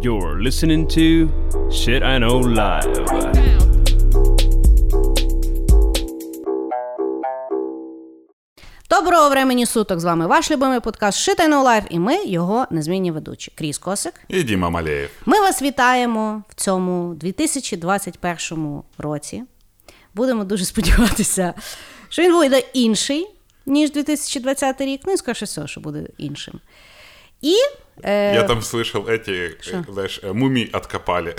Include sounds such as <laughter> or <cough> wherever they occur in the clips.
You're listening to Shit I Know Live. Доброго времені суток! З вами ваш любимий подкаст Shit I Know Life і ми його незмінні ведучі. Кріс Косик. І Діма Малеєв. Ми вас вітаємо в цьому 2021 році. Будемо дуже <laughs> сподіватися, що він буде інший, ніж 2020 рік. Ну і скоріше все, що буде іншим. І е, Я там слышал эти, э, знаешь, э, мумий откопали.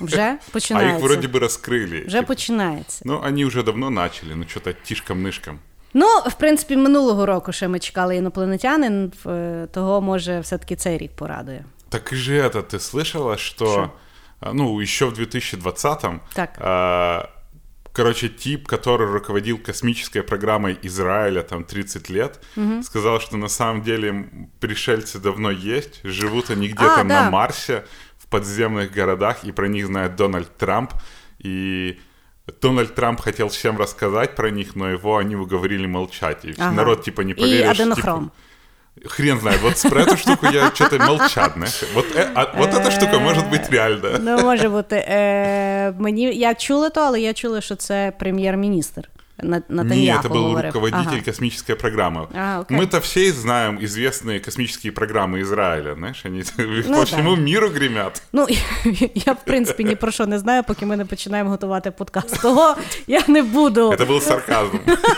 вже А их <laughs> починається. вроде бы раскрыли. Вже починається. Ну, они уже давно начали, ну что-то тишком-нышком. Ну, в принципі, минулого року ще ми чекали інопланетянин, в- того може все-таки цей рік порадує. Так и же это, ты слышала, что, Что? а, ну, еще в 2020-м, Так. а, короче, тип, который руководил космической программой Израиля там 30 лет, сказал, что на самом деле пришельцы давно есть, живут они где-то А, на да. Марсе, в подземных городах, и про них знает Дональд Трамп, и Дональд Трамп хотел всем рассказать про них, но его они уговорили молчать. И Ага. народ типа не И поверил. что, аденохром. типа, Хрен знает, вот про эту штуку я что-то молчат, знаешь. Вот, э- а вот эта штука может быть реально. Ну, може бути. Е, мені, я чула то, але я чула, що це прем'єр-міністр. На, Не, Натаньяху это был говорив. руководитель Ага. космической программы. А, окей. Мы-то все знаем известные космические программы Израиля, знаешь, они <laughs> Ну по да. всему миру гремят. Ну, <laughs> я, в принципі, ні про що не знаю, поки ми не починаємо готувати подкаст. Того я не буду. Это был сарказм.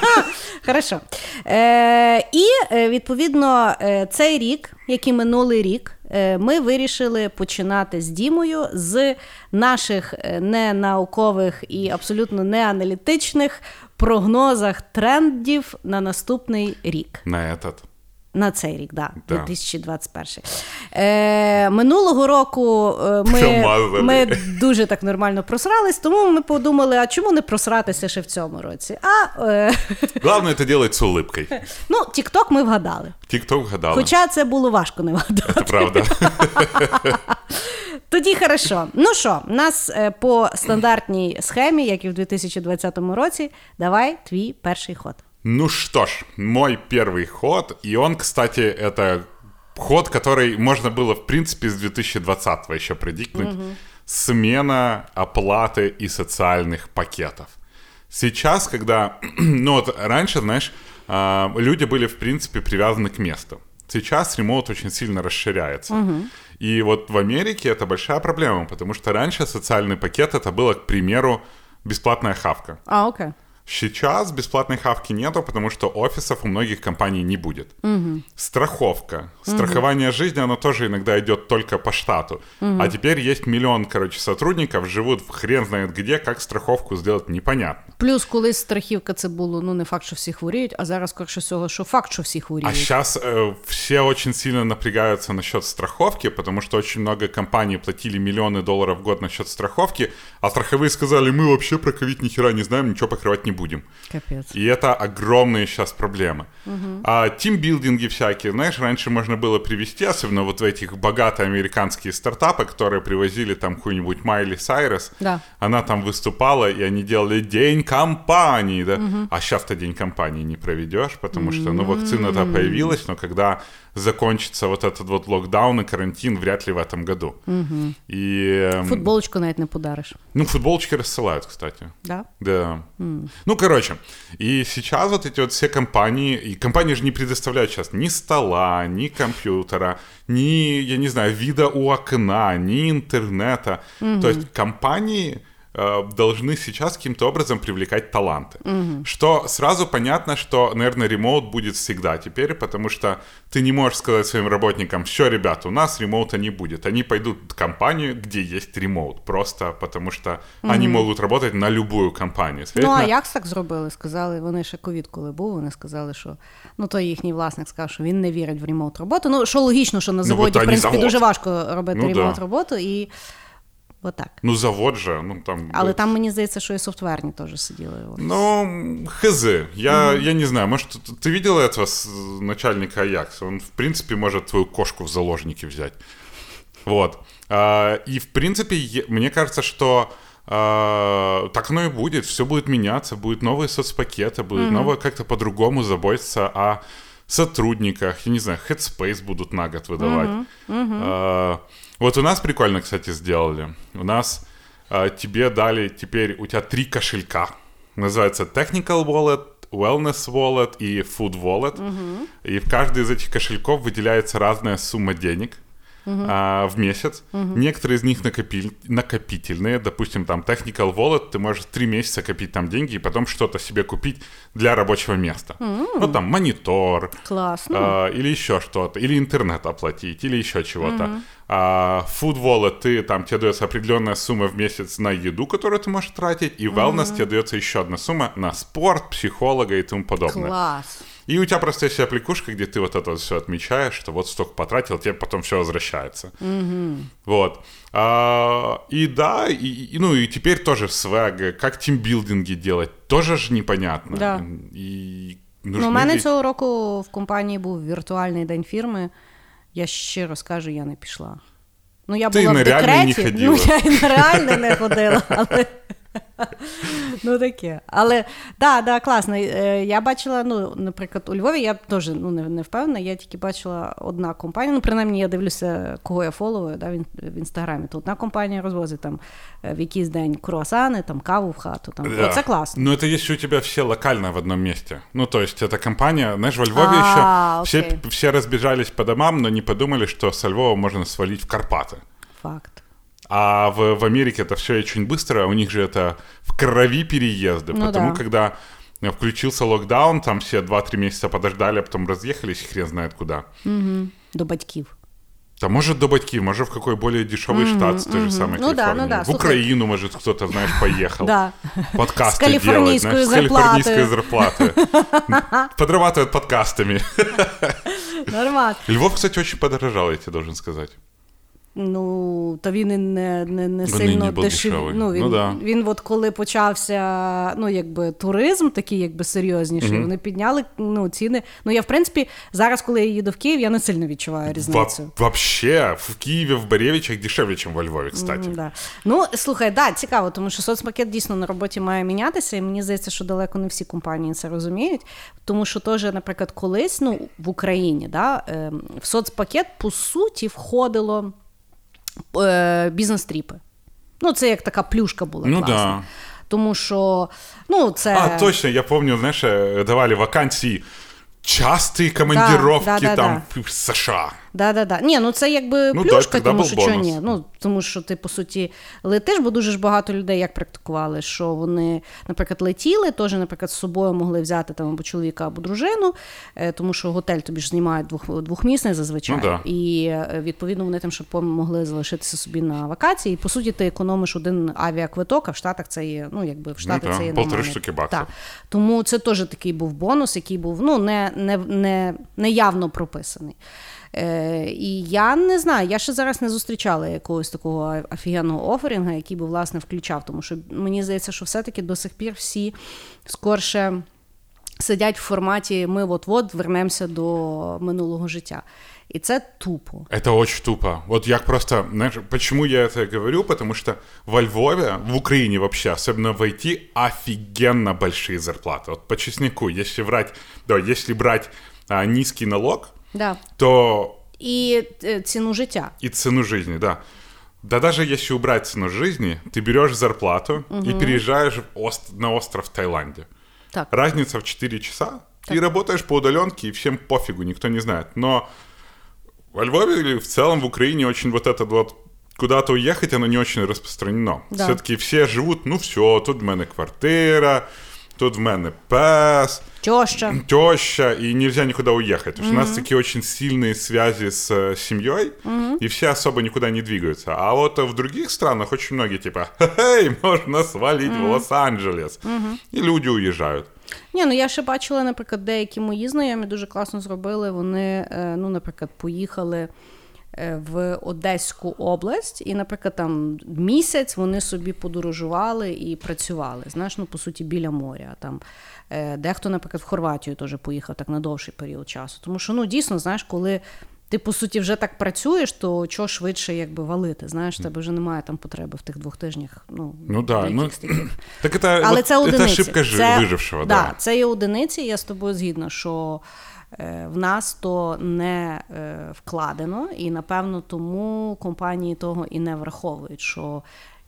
<laughs> Хорошо. Е, і е, відповідно е, цей рік, як і минулий рік, е, ми вирішили починати з Дімою з наших е, ненаукових і абсолютно неаналітичних прогнозах трендів на наступний рік. На этот. На цей рік, да, Да. 2021. Е, минулого року е, ми, Промазали. ми дуже так нормально просрались, тому ми подумали, а чому не просратися ще в цьому році? А е, Главное это делать с улыбкой. ну, TikTok ми вгадали. Тикток гадал. Хоча це було важко не вгадати. Это правда. <laughs> Тоді хорошо. Ну що, у нас е, по стандартній схемі, як і в 2020 році, давай твій перший ход. Ну что ж, мой первый ход, и он, кстати, это ход, который можно было, в принципе, с 2020 еще предикнуть. Смена оплаты и социальных пакетов. Сейчас, когда, <clears throat> ну вот раньше, знаешь, а, люди были, в принципе, привязаны к месту. Сейчас ремоут очень сильно расширяется. И вот в Америке это большая проблема, потому что раньше социальный пакет это было, к примеру, бесплатная хавка. А, окей. Сейчас бесплатной хавки нету, потому что офисов у многих компаний не будет. Страховка. Страхование жизни, оно тоже иногда идет только по штату. А теперь есть миллион, короче, сотрудников, живут в хрен знает где, как страховку сделать непонятно. Плюс колись страхівка це було ну не факт, що всі хворіють, а зараз скоріше всього, що факт, що всі А хворіють. сейчас э, все очень сильно напрягаются насчет страховки, потому что очень много компаний платили миллионы долларов в год насчет страховки, а страховые сказали, мы вообще про ковид ни хера не знаем, ничего покрывать не будем. Капець. И это огромные сейчас проблемы. А тимбилдинги всякие, знаешь, раньше можно было привести, особенно вот в этих богатые американские стартапы, которые привозили там какую-нибудь Майли Сайрес. Да. Она там выступала, и они делали день компании, да. А сейчас-то день компании не проведешь, потому что, ну, вакцина-то появилась, но когда закончится вот этот вот локдаун и карантин, вряд ли в этом году. И, эм, Футболочку навіть не подариш. ну, футболочки рассылают, кстати. Да? Да. Ну, короче, и сейчас вот эти вот все компании, и компании же не предоставляют сейчас ни стола, ни компьютера, ни, я не знаю, вида у окна, ни интернета. То есть компании должны сейчас каким-то образом привлекать таланты. Что сразу понятно, что, наверное, ремоут будет всегда теперь, потому что ты не можешь сказать своим работникам, все, ребята, у нас ремоута не будет. Они пойдут в компанию, где есть ремоут, просто потому что они могут работать на любую компанию. Ну, а Следовательно, як так зробили? Сказали, вони ще ковід, коли був, вони сказали, що ну то їхній власник сказав, що він не вірить в ремоут роботу. Ну, що логічно, що на Ну, заводі, бо в то не принципі, завод. дуже важко робити Ну, ремоут да. роботу і отак. Ну, завод же, ну там... Але э, там мені здається, що і софтверні теж сиділи. Ну, хз. Я, я не знаю, может, ты- ты видел этого с- начальника Аякса? Он, в принципе, может твою кошку в заложники взять. Вот. А, И, в принципе, е- мне кажется, что а, так оно и будет. Все будет меняться, будут новые соцпакеты, будет новое как-то по-другому заботиться о сотрудниках, я не знаю, Headspace будут на год выдавать. А, вот у нас прикольно, кстати, сделали. У нас а, тебе дали теперь, у тебя три кошелька. Называется Technical Wallet, Wellness Wallet и Food Wallet. И в каждый из этих кошельков выделяется разная сумма денег А, в месяц. Некоторые из них накопиль- накопительные. Допустим, там Technical Wallet, ты можешь три месяца копить там деньги и потом что-то себе купить для рабочего места. Ну, там монитор, Класно. а, или еще что-то, или интернет оплатить, или еще чего-то. А Food Wallet, ты, там тебе дается определенная сумма в месяц на еду, которую ты можешь тратить, и Wellness тебе дается еще одна сумма на спорт, психолога и тому подобное. Клас. И у тебя просто есть аппликушка, где ты вот это все отмечаешь, что вот столько потратил, тебе потом все возвращается. Вот. А, и да, и, и- ну и теперь тоже свэг, как тимбилдинги делать, тоже ж непонятно. Да. І Ну, нужны у мене ли- цього року в компанії був віртуальний день фірми. Я щиро скажу, я не пішла. Ну, я Ти була на в реальний не декреті. <laughs> ходила. Ну, я і на реальний не ходила, але. <laughs> Ну, таке. Але да, да, класно. Е, Я бачила, ну, наприклад, у Львові я теж ну, не, не впевнена, я тільки бачила одна компанія. Ну, принаймні, я дивлюся, кого я фоловую да, в, ін- в інстаграмі. То одна компанія розвозить там е, в якийсь день круасани, там каву в хату. Там. Да. Оце класно. Но это если у тебя все локально в одном месте. Ну, то есть эта компания, знаешь, во Львове А, еще окей. все, все разбежались по домам, но не подумали, что со Львова можно свалить в Карпаты. Факт. А в, в Америке это все очень быстро, у них же это в крови переезды. Ну потому да. когда включился локдаун, там все 2-3 месяца подождали, а потом разъехались, хрен знает куда. До батьків. Да может до батьків, может в какой более дешевый штат с той же самой Ну да, Калифорнии. ну да, в слухай. Украину, может, кто-то, знаешь, поехал. <laughs> Да. Подкасты С калифорнийской делать, знаешь, зарплаты. с калифорнийской зарплаты. <laughs> Подрабатывают подкастами. Нормально. Львов, кстати, очень подорожал, я тебе должен сказать. Ну, та він і не, не, не сильно дешев... дешевий. Ну, він, Ну, да. він от коли почався ну, якби, туризм такий якби серйозніший, вони підняли ну, ціни. Ну, я, в принципі, зараз, коли я їду в Київ, я не сильно відчуваю Во- різницю. вообще, в Киеве, в Боревичах дешевле, чем во Львове, кстати. Да. Ну, слухай, да, цікаво, тому що соцпакет дійсно на роботі має мінятися, і мені здається, що далеко не всі компанії це розуміють. Тому що теж, наприклад, колись ну, в Україні да, е, в соцпакет по суті входило е, бізнес-тріпи. Ну, це як така плюшка була. Ну класна. да. Тому що, ну, це. А, точно, я пам'ятаю, знаешь, э, давали вакансії частые командіровки да, да, там в США. Да, да, да. Ні, ну це якби Ну, плюшка, так, тому що чого ні. Ну, тому що ти, по суті, летиш, бо дуже ж багато людей як практикували, що вони, наприклад, летіли, теж, наприклад, з собою могли взяти там або чоловіка, або дружину, е, тому що готель тобі ж знімають двох, двохмісний зазвичай. Ну, да. І е, відповідно вони там, щоб могли залишитися собі на вакації. І по суті, ти економиш один авіаквиток, а в Штатах це є, ну якби в Штати да, це є полтори штуки баксів. Так. Тому це теж такий був бонус, який був ну, не, не, не, не явно прописаний. Е, і я не знаю, я ще зараз не зустрічала якогось такого офігенного оферінга, який би власне включав, тому що мені здається, що все-таки до сих пір всі скорше сидять в форматі ми от-от вернемося до минулого життя. І це тупо. Это очень тупо. Вот я просто, знаешь, почему я это говорю? Потому что во Львове, в Украине вообще, особенно в IT, офигенно большие зарплаты. Вот по чесноку, если брать, да, если брать а, низкий налог, Да. то І е, ціну життя. и цену жизни, да. Да даже если убрать цену жизни, ты берешь зарплату и переезжаешь в ост- на остров в Таиланде. Так. Разница в 4 часа. Ты работаешь по удаленке, и всем пофигу, никто не знает. Но во Львове или в целом в Украине очень вот это вот куда-то уехать, оно не очень распространено. Да. Все-таки все живут, ну все, тут в мене квартира, тут в мене пес, Тьоща. теща, и нельзя никуда уехать. Потому что у нас такие очень сильные связи с э, семьей, и все особо никуда не двигаются. А вот э, в других странах очень многие типа, хей, <laughs> можно свалить в Лос-Анджелес. И люди уезжают. Ні, ну я ще бачила, наприклад, деякі мої знайомі дуже класно зробили. Вони, е, ну, наприклад, поїхали е, в Одеську область, і, наприклад, там місяць вони собі подорожували і працювали. Знаєш, ну по суті, біля моря. Там е, дехто, наприклад, в Хорватію теж поїхав так на довший період часу. Тому що ну дійсно, знаєш, коли. ти по суті вже так працюєш, то чого швидше якби валити. Знаєш, в тебе вже немає там потреби в тих двох тижнях. Ну, Ну да, ну, якихось таких. так это, Але вот, це это одиниці. ошибка жи- це, выжившего, да, да. Це є одиниці, я з тобою згідна, що е, в нас то не е, вкладено, і напевно тому компанії того і не враховують, що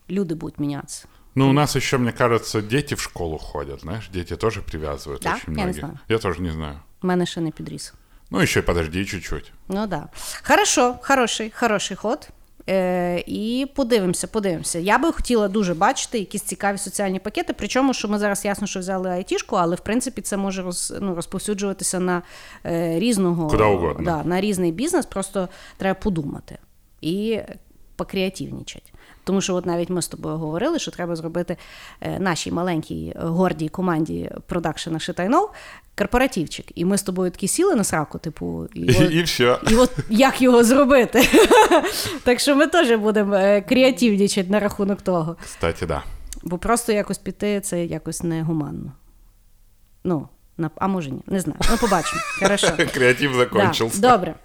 люди будуть мінятися. Ну, у нас еще, мне кажется, дети в школу ходят, знаешь, дети тоже привязывают Да? очень Я не знаю. Я тоже не знаю. У мене ще не підріс. Ну, еще подожди чуть-чуть. Ну да. Хорошо, хороший, хороший ход. Е, і подивимося, подивимося. Я би хотіла дуже бачити якісь цікаві соціальні пакети. Причому, що ми зараз ясно, що взяли айтішку, але в принципі це може роз, ну, розповсюджуватися на е, різного. Да, на різний бізнес. Просто треба подумати і покреативнічати. Тому що, от навіть ми з тобою говорили, що треба зробити е, нашій маленькій е, гордій команді продакшена Шитайнов корпоративчик. І ми з тобою такі сіли на сраку, типу, і, от- И, <laughs> все. і от як його зробити? <laughs> так що ми теж будемо е, креативнічати на рахунок того. Кстати, да. Бо просто якось піти це якось негуманно. Ну, а може ні, не знаю. Ну, побачимо. <laughs> Хорошо. Креатив закончился. Да, добре.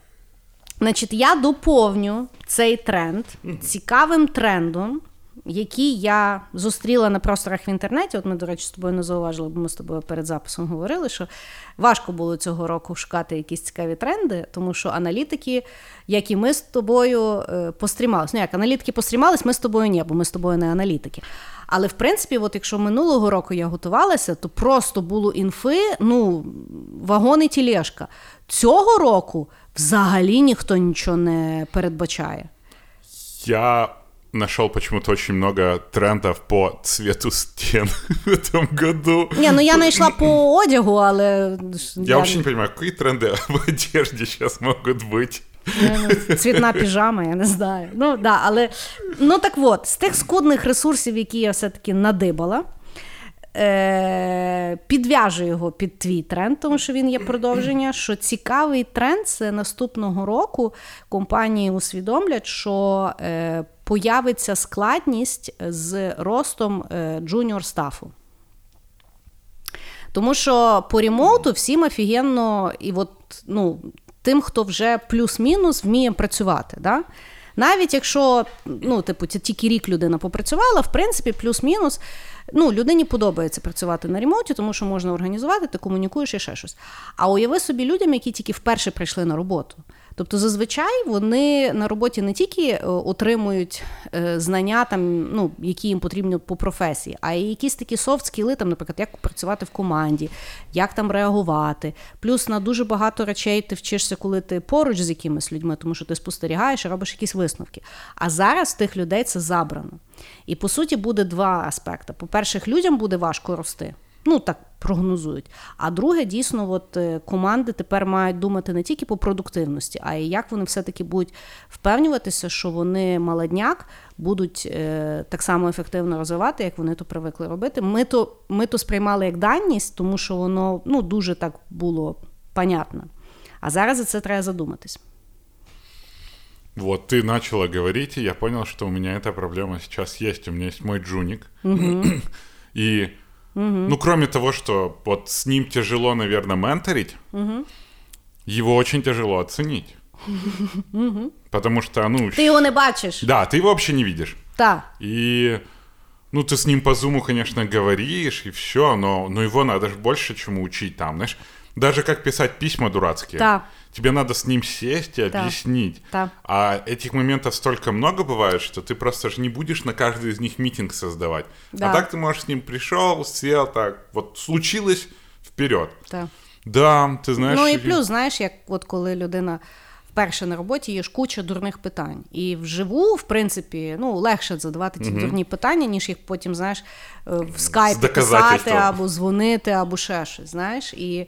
Значить, я доповню цей тренд цікавим трендом, який я зустріла на просторах в інтернеті. От ми, до речі, з тобою не зауважили, бо ми з тобою перед записом говорили, що важко було цього року шукати якісь цікаві тренди, тому що аналітики, як і ми з тобою, е, пострімалися. Ну як аналітики пострімались, ми з тобою ні, бо ми з тобою не аналітики. Але в принципі, от якщо минулого року я готувалася, то просто було інфи, ну, вагон і тілешка. Цього року взагалі ніхто нічого не передбачає. Я нашел почему-то очень много трендов по цвету стен <laughs> в этом году. Ні, ну я знайшла по <clears throat> одягу, але ж Я вообще не понимаю, какие тренды <laughs> в одежде сейчас могут быть. Ну, Цвітна піжама, я не знаю. Ну, да, але, ну так от, з тих скудних ресурсів, які я все-таки надибала, е, підв'яжу його під твій тренд, тому що він є продовження. Що цікавий тренд це наступного року компанії усвідомлять, що е, появиться складність з ростом е, junior staff у. Тому що по ремоуту всім офігенно, і от, ну, тим, хто вже плюс-мінус вміє працювати. Да? Навіть якщо ну, типу, тільки рік людина попрацювала, в принципі, плюс-мінус, ну, людині подобається працювати на ремонті, тому що можна організувати, ти комунікуєш і ще щось. А уяви собі людям, які тільки вперше прийшли на роботу. Тобто, зазвичай вони на роботі не тільки е, отримують е, знання, там, ну, які їм потрібні по професії, а й якісь такі софт-скіли, там, наприклад, як працювати в команді, як там реагувати. Плюс на дуже багато речей ти вчишся, коли ти поруч з якимись людьми, тому що ти спостерігаєш і робиш якісь висновки. А зараз тих людей це забрано. І по суті буде два аспекти. По-перше, людям буде важко рости. Ну, так прогнозують. А друге, дійсно, от е, команди тепер мають думати не тільки по продуктивності, а й як вони все-таки будуть впевнюватися, що вони молодняк будуть е, так само ефективно розвивати, як вони то привикли робити. Ми то, ми то сприймали як даність, тому що воно ну, дуже так було понятно. А зараз за це треба задуматись. Вот ты начала говорить, и я понял, что у меня эта проблема сейчас есть. У меня есть мой джуник. И, ну, кроме того, что вот с ним тяжело, наверное, менторить, его очень тяжело оценить. Потому что, ну... Ти його не бачиш. Да, ты его вообще не видишь. Так. И, ну, ты с ним по зуму, конечно, говоришь, и все, но, но его надо же больше чему учить там, знаешь. Даже как писать письма дурацкие. Да. Тебе надо с ним сесть и Да. объяснить. Да. А этих моментов столько много бывает, что ты просто же не будешь на каждый из них митинг создавать. Да. А так ты можешь с ним пришел, сел, так, вот случилось, вперед. так. Да, ти знаєш. Ну і і- плюс, знаєш, як от коли людина вперше на роботі, є ж куча дурних питань. І вживу, в принципі, ну, легше задавати ці дурні питання, ніж їх потім, знаєш, е, в скайпі писати доказательством. або дзвонити, або ще щось. Знаєш. І е,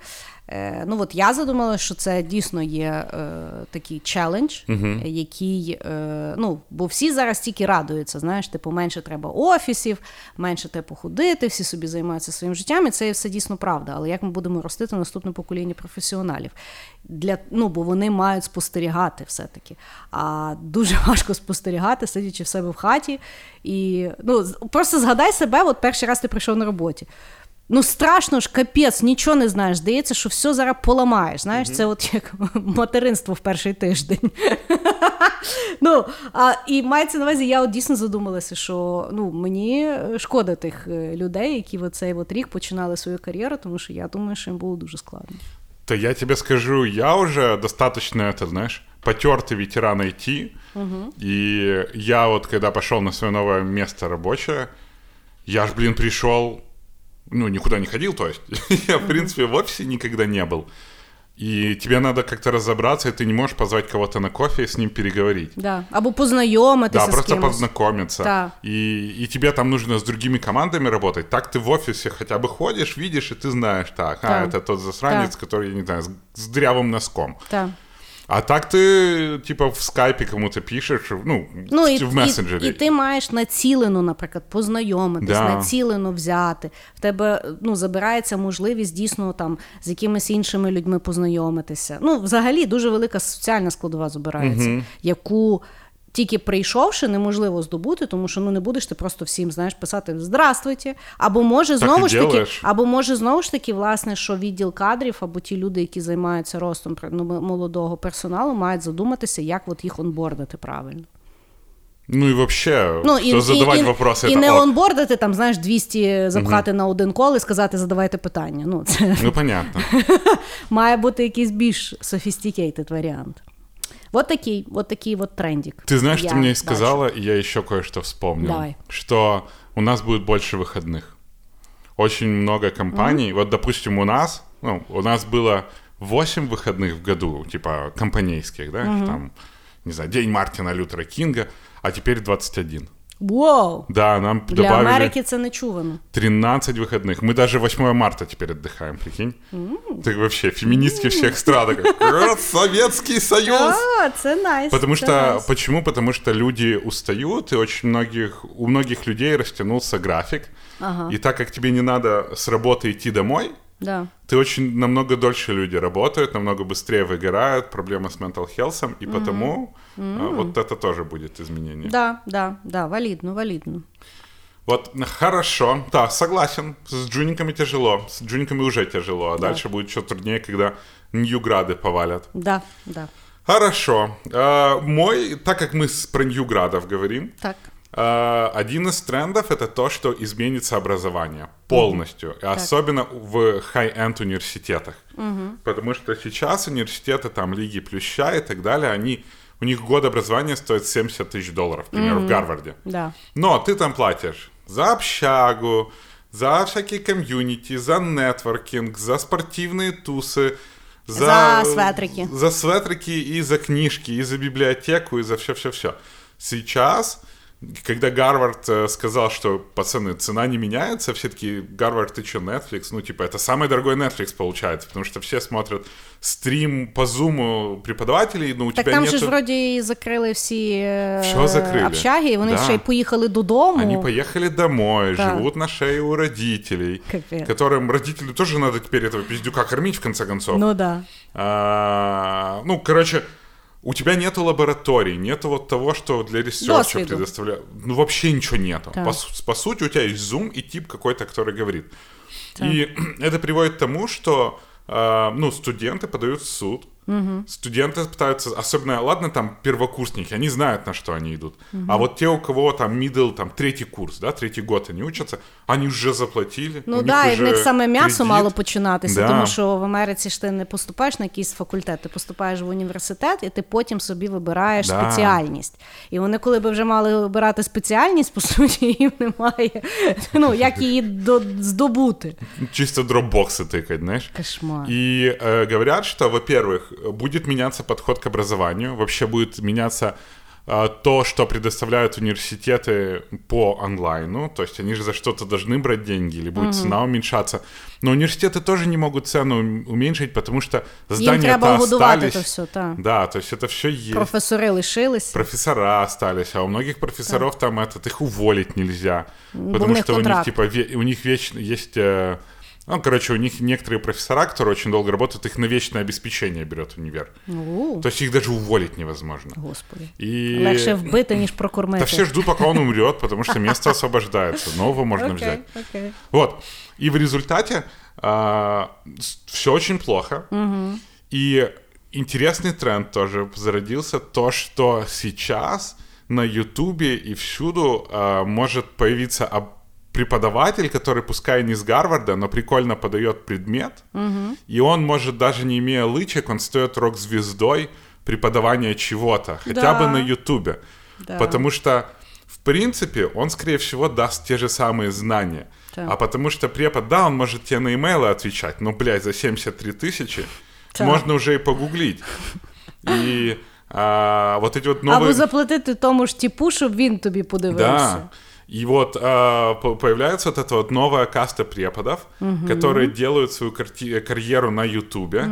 ну, от я задумала, що це дійсно є е, такий челендж, е, який, е, ну, бо всі зараз тільки радуються, знаєш, типу, менше треба офісів, менше типу ходити, всі собі займаються своїм життям, і це все дійсно правда. Але як ми будемо ростити наступне покоління професіоналів? Для, ну, бо вони мають спостерігати все-таки. А дуже <laughs> важко спостерігати, сидячи в себе в хаті. І ну, просто згадай себе, от перший раз ти прийшов на роботі. Ну, страшно ж, капець, нічого не знаєш. Здається, що все зараз поламаєш. Знаєш, mm-hmm. це от як <laughs> материнство в перший тиждень. <laughs> ну, а, І мається на увазі, я от дійсно задумалася, що ну, мені шкода тих е, людей, які в цей от рік починали свою кар'єру, тому що я думаю, що їм було дуже складно. То я тебе скажу, я уже достаточно, это, знаешь, потертый ветеран IT, угу. и я вот, когда пошел на свое новое место рабочее, я ж, блин, пришел ну, никуда не ходил, то есть <laughs> я, в принципе, в офисе никогда не был. И тебе надо как-то разобраться, и ты не можешь позвать кого-то на кофе и с ним переговорить. Да, або познайомитися Да, просто кимось. познакомиться. Да. И, и тебе там нужно с другими командами работать. Так ты в офисе хотя бы ходишь, видишь, и ты знаешь, так, а, Да. это тот засранец, который, я не знаю, с, с дырявым носком. Так. А так ти, типа, в скайпі кому ти пишеш, ну, Ну, і, в месенджері. і, і ти маєш націлено, наприклад, познайомитись, Да. націлено взяти. В тебе ну, забирається можливість дійсно там з якимись іншими людьми познайомитися. Ну, взагалі, дуже велика соціальна складова забирається, яку. Тільки прийшовши, неможливо здобути, тому що ну не будеш ти просто всім знаєш писати здравствуйте. Або може знову і ж таки, або може знову ж таки, власне, що відділ кадрів або ті люди, які займаються ростом ну, молодого персоналу, мають задуматися, як от їх онбордити правильно. Ну и вообще, Ну, кто задавать і, вопросы, і это не ок. онбордити, там, знаєш, 200 запхати на один кол і сказати, задавайте питання. Ну, це Ну, понятно. <laughs> має бути якийсь більш sophisticated варіант. Вот такий, вот такий вот трендик. Ты знаешь, Я ты мне сказала, и я еще кое-что вспомнил. Давай. Что у нас будет больше выходных. Очень много компаний. Вот, допустим, у нас, ну, у нас было 8 выходных в году, типа компанейских, да, там, не знаю, День Мартина Лютера Кинга, а теперь 21. Вау! Да, нам Для добавили Америки це не чувано. 13 выходных. Мы даже 8 марта теперь отдыхаем, прикинь. Ты вообще феминистки всех стран. <laughs> такая, «Э, Советский Союз! А, це найс. Потому це что, найс. почему? Потому что люди устают, и очень многих, у многих людей растянулся график. Ага. И так как тебе не надо с работы идти домой, Да. ты очень намного дольше люди работают, намного быстрее выгорают, проблема с mental health, и потому а, вот это тоже будет изменение. Да, да, да, валідно, валідно. Вот, хорошо, да, согласен, с джуниками тяжело, с джуниками уже тяжело, а дальше будет еще труднее, когда ньюграды повалят. Да, да. Хорошо. Э, мой, так как мы про ньюградов говорим, Так. Э, один из трендов это то, что изменится образование полностью, и особенно в хай-энд университетах. Потому что сейчас университеты, там, Лиги Плюща и так далее, они, у них год образования стоит 70 тысяч долларов, к примеру, в Гарварде. Да. Но ты там платишь за общагу, за всякие комьюнити, за нетворкинг, за спортивные тусы, За светрики. За светрики и за книжки, и за библиотеку, и за все-все-все. Сейчас, когда Гарвард э, сказал, что, пацаны, цена не меняется, все таки Гарвард, ты что, Netflix? Ну, типа, это самый дорогой Netflix получается, потому что все смотрят стрим по зуму преподавателей, но у Так тебя там нету... же ж вроді і закрили всі е, Всё закрили. общаги, і вони Да. ще й поїхали додому. Они поехали домой, Да. живут на шее у родителей, Капец. которым родителю тоже надо теперь этого пиздюка кормить, в конце концов. Ну да. А, ну, короче, у тебя нету лабораторий, нету вот того, что для ресерча Досвиду. предоставляют. Ну, вообще ничего нету. Да. По, су- по сути, у тебя есть Zoom и тип какой-то, который говорит. И <clears throat> это приводит к тому, что а, ну, студенты подают в суд. Студенты пытаются, особенно, ладно, там первокурсники, они знают, на что они идут. А вот те, у кого там middle, там третий курс, да, третий год они учатся, они уже заплатили. Ну у них да, і в уже них саме м'ясо кредит. мало починатися, Да. тому що в Америці ж ти не поступаєш на якийсь факультет, ти поступаєш в університет, і ти потім собі вибираєш Да. спеціальність. І вони, коли би вже мали вибирати спеціальність, по <laughs> суті, їм немає. Ну, як її до- здобути. Чисто дропбоксы тыкать, знаешь. Кошмар. И э, говорят, что, во-первых, будет меняться подход к образованию, вообще будет меняться э, то, что предоставляют университеты по онлайну, то есть они же за что-то должны брать деньги, или будет цена уменьшаться. Но университеты тоже не могут цену ум- уменьшить, потому здания-то треба годувати остались. то все, так. Да, то есть это все есть. Професори лишились. Профессора остались, а у многих профессоров там этот их уволить нельзя, в потому что у них типа у них вечно есть э, Ну, короче, у них некоторые профессора, которые очень долго работают, их на вечное обеспечение берет универ. У, То есть их даже уволить невозможно. Господи. И... Легше вбити, ніж прокормити. Да все ждут, пока он умрет, потому что место освобождается. Нового можно взять. Окей, окей. Вот. И в результате все очень плохо. И интересный тренд тоже зародился, то, что сейчас на Ютубе и всюду а, может появиться об- преподаватель, который, пускай не с Гарварда, но прикольно подает предмет, и он может, даже не имея лычек, он стоит рок-звездой преподавания чего-то, хотя Да. бы на Ютубе. Да. Потому что, в принципе, он, скорее всего, даст те же самые знания. Так. А потому что препод, да, он может тебе на имейлы отвечать, но, блядь, за 73 тысячи Так. можно уже и погуглить. И а, вот эти вот новые... Або заплатити тому ж типу, щоб він тобі подивився. Да. И вот по- появляется вот эта вот новая каста преподов, которые делают свою карти- карьеру на Ютубе,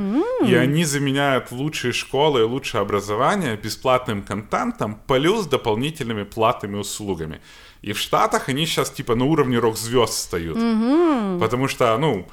и они заменяют лучшие школы и лучшее образование бесплатным контентом плюс дополнительными платными услугами. И в Штатах они сейчас типа на уровне рок-звезд встают. Потому что, ну,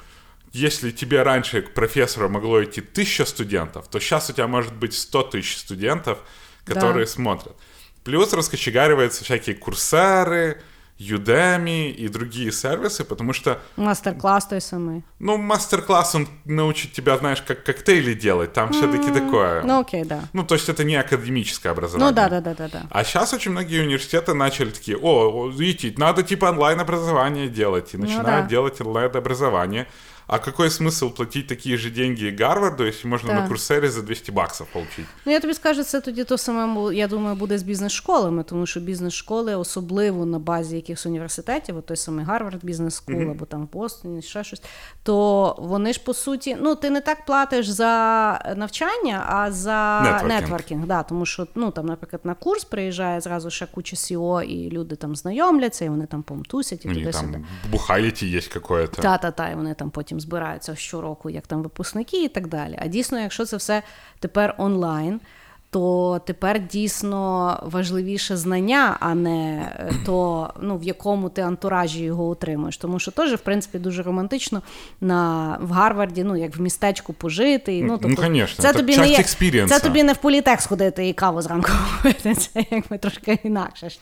если тебе раньше к профессору могло идти тысяча студентов, то сейчас у тебя может быть 100 тысяч студентов, которые Да. смотрят. Плюс раскочегариваются всякие курсары, Udemy и другие сервисы, потому что, Мастер-клас той самий. ну, мастер-класс, он научит тебя, знаешь, как коктейли делать, там все-таки такое. Ну окей, да. Ну, то есть это не академическое образование. Ну да, да, да, да, да. А сейчас очень многие университеты начали такие, о, видите, надо типа онлайн-образование делать, и начинают Ну да. делать онлайн-образование. А какой смысл платить такие же деньги Гарварду, если можно Да. на Курсере за 200 баксов получить? Ну, я тобі скажу, це тоді то саме, я думаю, буде з бізнес-школами, тому що бізнес-школи, особливо на базі якихось університетів, от той самий Гарвард бізнес скул, або там в Бостоні, ще щось, то вони ж по суті, ну ти не так платиш за навчання, а за Нетворкінг. нетворкінг. Да, тому що, ну там, наприклад, на курс приїжджає зразу ще куча СІО, і люди там знайомляться, і вони там помтусять і У них туди-сюди. там бухалити есть какое-то. Та-та-та, і вони там потім збираються щороку, як там випускники і так далі. А дійсно, якщо це все тепер онлайн, то тепер дійсно важливіше знання, а не е, то, ну, в якому ти антуражі його утримуєш. Тому що теж, в принципі, дуже романтично на, в Гарварді, ну, як в містечку пожити. Ну, Ну, конечно, це це тобі не є. Це тобі не в політех сходити і каву зранку пити. <laughs> Це якби трошки інакша ж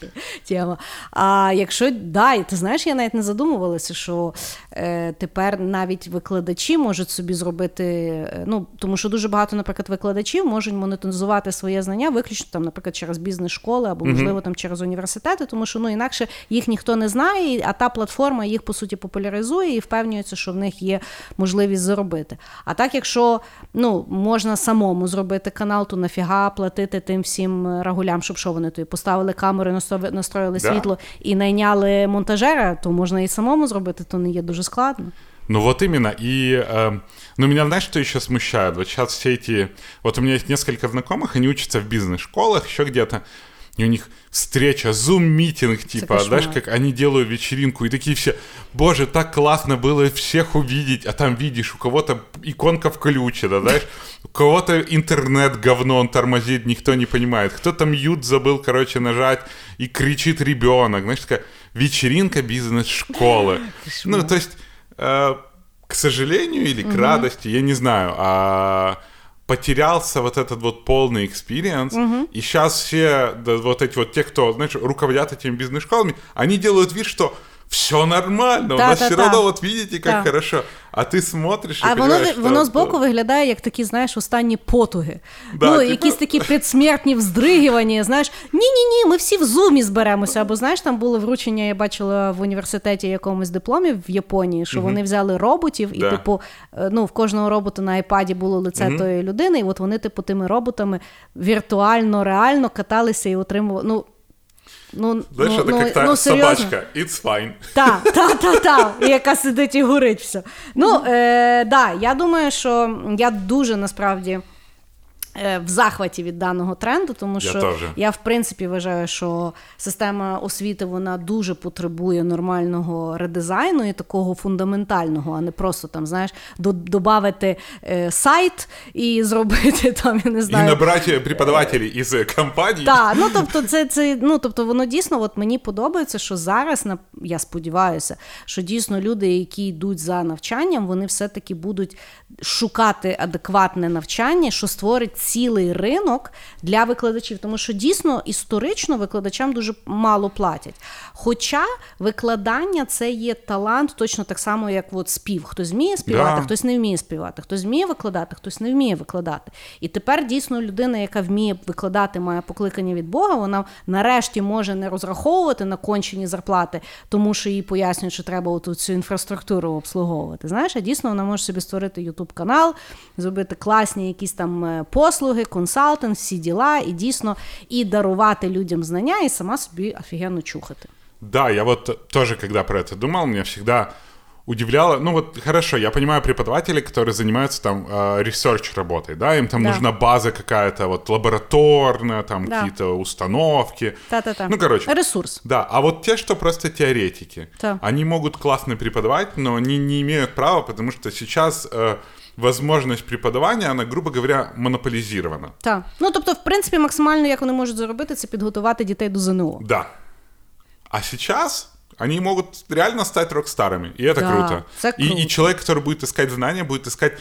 тема. А якщо да, і ти знаєш, я навіть не задумувалася, що е, тепер навіть викладачі можуть собі зробити. е, Ну тому що дуже багато, наприклад, викладачів можуть монетизувати своє знання виключно там, наприклад, через бізнес-школи або можливо там через університети, тому що ну інакше їх ніхто не знає, а та платформа їх по суті популяризує і впевнюється, що в них є можливість заробити. А так, якщо ну можна самому зробити канал, то нафіга платити тим всім е, рагулям, щоб що вони тобі поставили камери, настро- настроїли Да. світло і найняли монтажера, то можна і самому зробити, то не є дуже складно. Ну вот именно. И, э, ну меня, знаешь, что еще смущает? Вот сейчас все эти... Вот у меня есть несколько знакомых, они учатся в бизнес-школах, еще где-то. И у них встреча, зум-митинг, типа, кошмар. знаешь, как они делают вечеринку, и такие все, боже, так классно было всех увидеть, а там видишь, у кого-то иконка включена, знаешь, у кого-то интернет говно, он тормозит, никто не понимает, кто-то мьют забыл, короче, нажать, и кричит ребенок, знаешь, такая вечеринка бизнес-школы. <laughs> Ну, то есть, к сожалению или к радости, я не знаю, а потерялся вот этот вот полный экспириенс, и сейчас все да, вот эти вот те, кто, знаешь, руководят этими бизнес-школами, они делают вид, что все нормально, у нас да, все равно, вот видите, как Да. хорошо. А ты смотришь и А воно, ви- воно збоку виглядає як такі, знаєш, останні потуги. Да, ну, типу- якісь такі предсмертні вздригування, знаєш, ні-ні-ні, ми всі в зумі зберемося. Або знаєш, там було вручення, я бачила в університеті якомусь дипломів в Японії, що вони взяли роботів, і, Да. типу, е, ну, в кожного робота на айпаді було лице тої людини, і от вони, типу, тими роботами віртуально, реально каталися і отримували. Ну, ну, Знаєш, ну, ну, та ну, собачка, it's fine. Та, та, та, та, яка сидить і горить все. Ну, е, да, я думаю, що я дуже насправді в захваті від даного тренду, тому що я, я в принципі вважаю, що система освіти вона дуже потребує нормального редизайну і такого фундаментального, а не просто там, знаєш, додати е, сайт і <laughs> зробити там, я не знаю. І набрати преподавателів із компанії. Так, ну тобто, це це ну тобто, воно дійсно, от мені подобається, що зараз я сподіваюся, що дійсно люди, які йдуть за навчанням, вони все-таки будуть шукати адекватне навчання, що створить цілий ринок для викладачів, тому що дійсно історично викладачам дуже мало платять. Хоча викладання це є талант, точно так само, як от спів. Хтось вміє співати, да. хтось не вміє співати, хтось вміє викладати, хтось не вміє викладати. І тепер дійсно людина, яка вміє викладати, має покликання від Бога, вона нарешті може не розраховувати на кончені зарплати, тому що їй пояснюють, що треба оту цю інфраструктуру обслуговувати. Знаєш, а дійсно вона може собі створити ютуб канал, зробити класні якісь там е, послуги, консалтинг, всі діла, і дійсно і дарувати людям знання, і сама собі офігенно чухати. Да, я вот тоже, когда про это думал, меня всегда удивляло, ну вот хорошо, я понимаю преподавателей, которые занимаются там ресерч работой, да, им там да. нужна база какая-то вот лабораторная, там да. какие-то установки. Та-та-та. Ну, короче. Ресурс. Да, а вот те, что просто теоретики, да. они могут классно преподавать, но они не имеют права, потому что сейчас... Э, возможность преподавання, вона, грубо говоря, монополізована. Так. Ну тобто, в принципі, максимально як вони можуть зробити, це підготувати дітей до ЗНО. Да. А сейчас они могут реально стать рок-старами, и это да, круто. Это круто. И, и человек, который будет искать знания, будет искать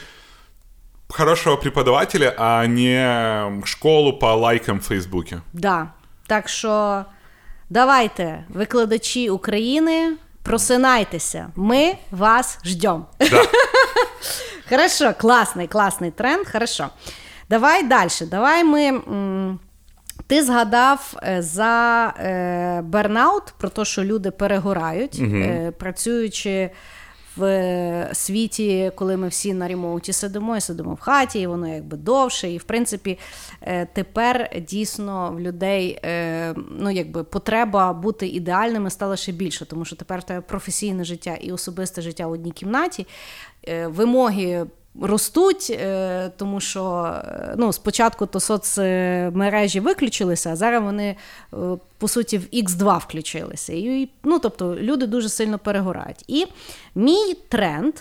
хорошего преподавателя, а не школу по лайкам в Фейсбуке. Да. Так що давайте, викладачі України, просинайтеся, ми вас ждем. Да. <laughs> Хорошо, класний, класний тренд. Хорошо. Давай далі. Давай ми. Ти згадав е, за е, бернаут, про те, що люди перегорають, угу. е, працюючи в світі, коли ми всі на ремоуті сидимо і сидимо в хаті, і воно якби довше. І в принципі, е, тепер дійсно в людей е, ну, якби потреба бути ідеальними стала ще більше, тому що тепер в тебе професійне життя і особисте життя в одній кімнаті. Е, вимоги ростуть, е, тому що е, ну, спочатку то соцмережі виключилися, а зараз вони, е, по суті, в X2 включилися. І, ну, Тобто люди дуже сильно перегорають. І мій тренд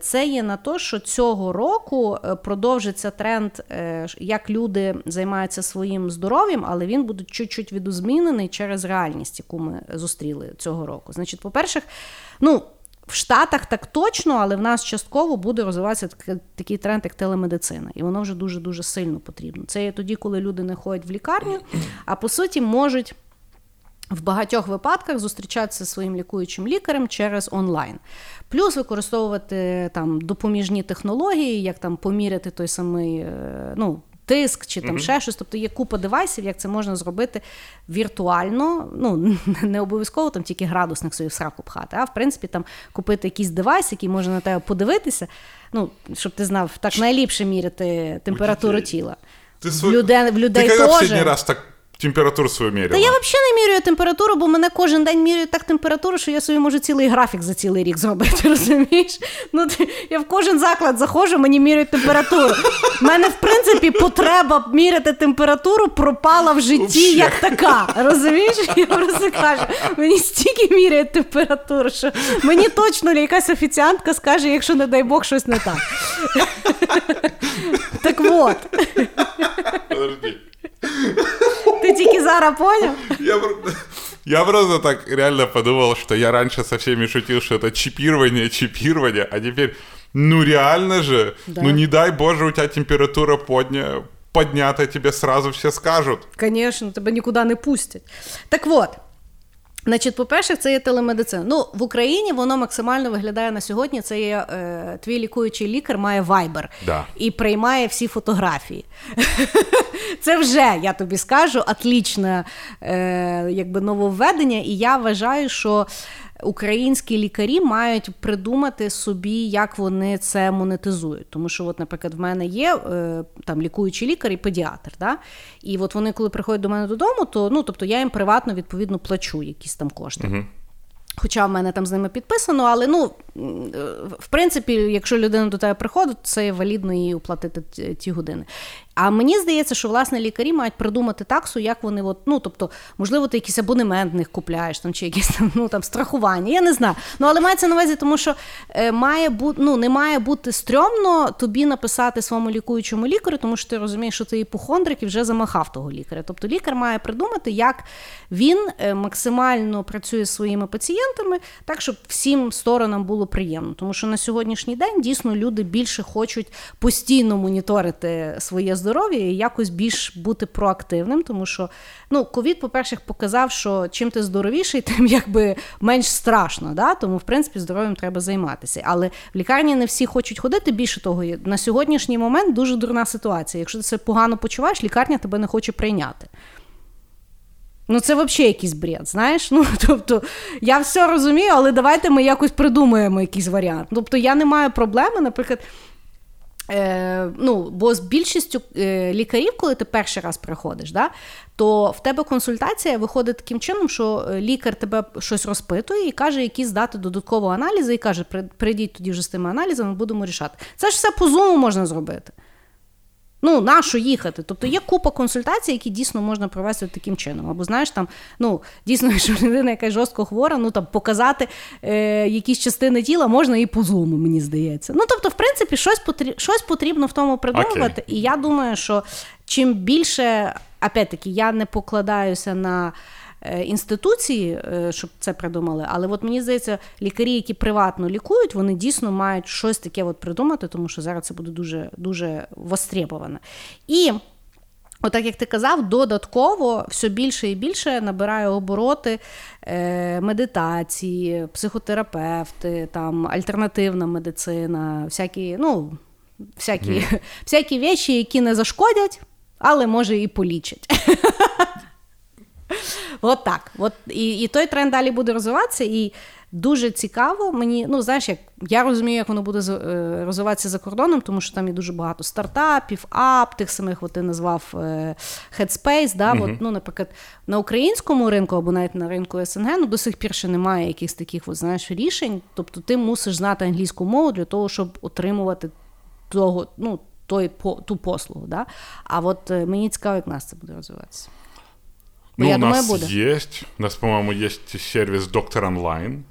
це є на те, що цього року продовжиться тренд, як люди займаються своїм здоров'ям, але він буде чуть-чуть відозмінений через реальність, яку ми зустріли цього року. Значить, по-перше, ну. В Штатах так точно, але в нас частково буде розвиватися такий тренд, як телемедицина, і воно вже дуже дуже сильно потрібно. Це є тоді, коли люди не ходять в лікарню, а по суті можуть. В багатьох випадках зустрічатися зі своїм лікуючим лікарем через онлайн, плюс використовувати там допоміжні технології, як там поміряти той самий е, ну, тиск чи там mm-hmm. ще щось. Тобто є купа девайсів, як це можна зробити віртуально. Ну <laughs> не обов'язково там тільки градусник собі в сраку пхати, а в принципі там купити якийсь девайс, який може на тебе подивитися. Ну, щоб ти знав, так найліпше міряти температуру тіла. Ти в людей, в людей Ти теж. раз так температуру свою міряла? Та я взагалі не міряю температуру, бо мене кожен день міряють так температуру, що я собі можу цілий графік за цілий рік зробити, <laughs> розумієш? Ну, Я в кожен заклад заходжу, мені міряють температуру. У мене, в принципі, потреба міряти температуру пропала в житті як така. Розумієш? Я просто кажу, мені стільки міряють температуру, що мені точно якась офіціантка скаже, якщо, не дай Бог, щось не так. <laughs> Так от. Ты тільки зараз понял? Я, я просто так реально подумал, что я раньше со всеми шутил, что это чипирование, чипирование, а теперь, ну реально же, да. ну не дай боже, у тебя температура подня, поднята, тебе сразу все скажут. Конечно, тебе никуда не пустять. Так вот, Значить, по-перше, це є телемедицина. Ну, в Україні воно максимально виглядає на сьогодні. Це є е, твій лікуючий лікар має вайбер да. і приймає всі фотографії. <laughs> Це вже, я тобі скажу, атлічне е, якби нововведення, і я вважаю, що українські лікарі мають придумати собі, як вони це монетизують. Тому що, от, наприклад, в мене є е, там лікуючий лікар і педіатр. Да? І от вони, коли приходять до мене додому, то ну, тобто я їм приватно відповідно плачу якісь там кошти. Угу. Хоча в мене там з ними підписано, але ну в принципі, якщо людина до тебе приходить, це валідно їй оплатити ті години. А мені здається, що власне лікарі мають придумати таксу, як вони от, ну тобто, можливо, ти якийсь абонемент в них купляєш там чи якісь там ну там страхування. Я не знаю. Ну але мається на увазі, тому що е, має бути ну не має бути стрьомно тобі написати своєму лікуючому лікарю, тому що ти розумієш, що ти іпохондрик і вже замахав того лікаря. Тобто лікар має придумати, як він е, максимально працює з своїми пацієнтами, так щоб всім сторонам було приємно. Тому що на сьогоднішній день дійсно люди більше хочуть постійно моніторити своє здоров'я і якось більш бути проактивним, тому що ну, ковід, по-перше, показав, що чим ти здоровіший, <laughs> тим якби менш страшно. Да? Тому, в принципі, здоров'ям треба займатися. Але в лікарні не всі хочуть ходити. Більше того, на сьогоднішній момент дуже дурна ситуація. Якщо ти це погано почуваєш, лікарня тебе не хоче прийняти. Ну, це взагалі якийсь бред, знаєш? <laughs> Ну, тобто, я все розумію, але давайте ми якось придумаємо якийсь варіант. Тобто, я не маю проблеми, наприклад, Е, ну, Бо з більшістю е, лікарів, коли ти перший раз приходиш, да, то в тебе консультація виходить таким чином, що е, лікар тебе щось розпитує і каже, які здати додаткові аналізи, і каже, прийдіть тоді вже з тими аналізами, будемо рішати. Це ж все по зуму можна зробити. Ну, на що їхати? Тобто є купа консультацій, які дійсно можна провести таким чином. Або знаєш, там, ну, дійсно, <laughs> якщо людина якась жорстко хвора, ну там показати е, якісь частини тіла можна і по зуму, мені здається. Ну, тобто, в принципі, щось потрібно, щось потрібно в тому придумувати. Okay. І я думаю, що чим більше, опять-таки, я не покладаюся на. Е, інституції, е, щоб це придумали. Але от мені здається, лікарі, які приватно лікують, вони дійсно мають щось таке от придумати, тому що зараз це буде дуже дуже востребовано. І Отак, як ти казав, додатково все більше і більше набирає обороти е, медитації, психотерапевти, там альтернативна медицина, всякі, ну, всякі, mm. <laughs> всякі речі, які не зашкодять, але може і полічать. <laughs> От так. От, І і той тренд далі буде розвиватися. І дуже цікаво мені, ну, знаєш, як я розумію, як воно буде е, розвиватися за кордоном, тому що там є дуже багато стартапів, ап, тих самих, от ти назвав е, Headspace. Да? От, ну, Наприклад, на українському ринку або навіть на ринку СНГ ну, до сих пір ще немає якихось таких от, знаєш, рішень. Тобто ти мусиш знати англійську мову для того, щоб отримувати того, ну, той, ту послугу. Да? А от е, мені цікаво, як нас це буде розвиватися. Ну, Я у думаю, нас буду. есть, у нас, по-моему, есть сервис Доктор Онлайн.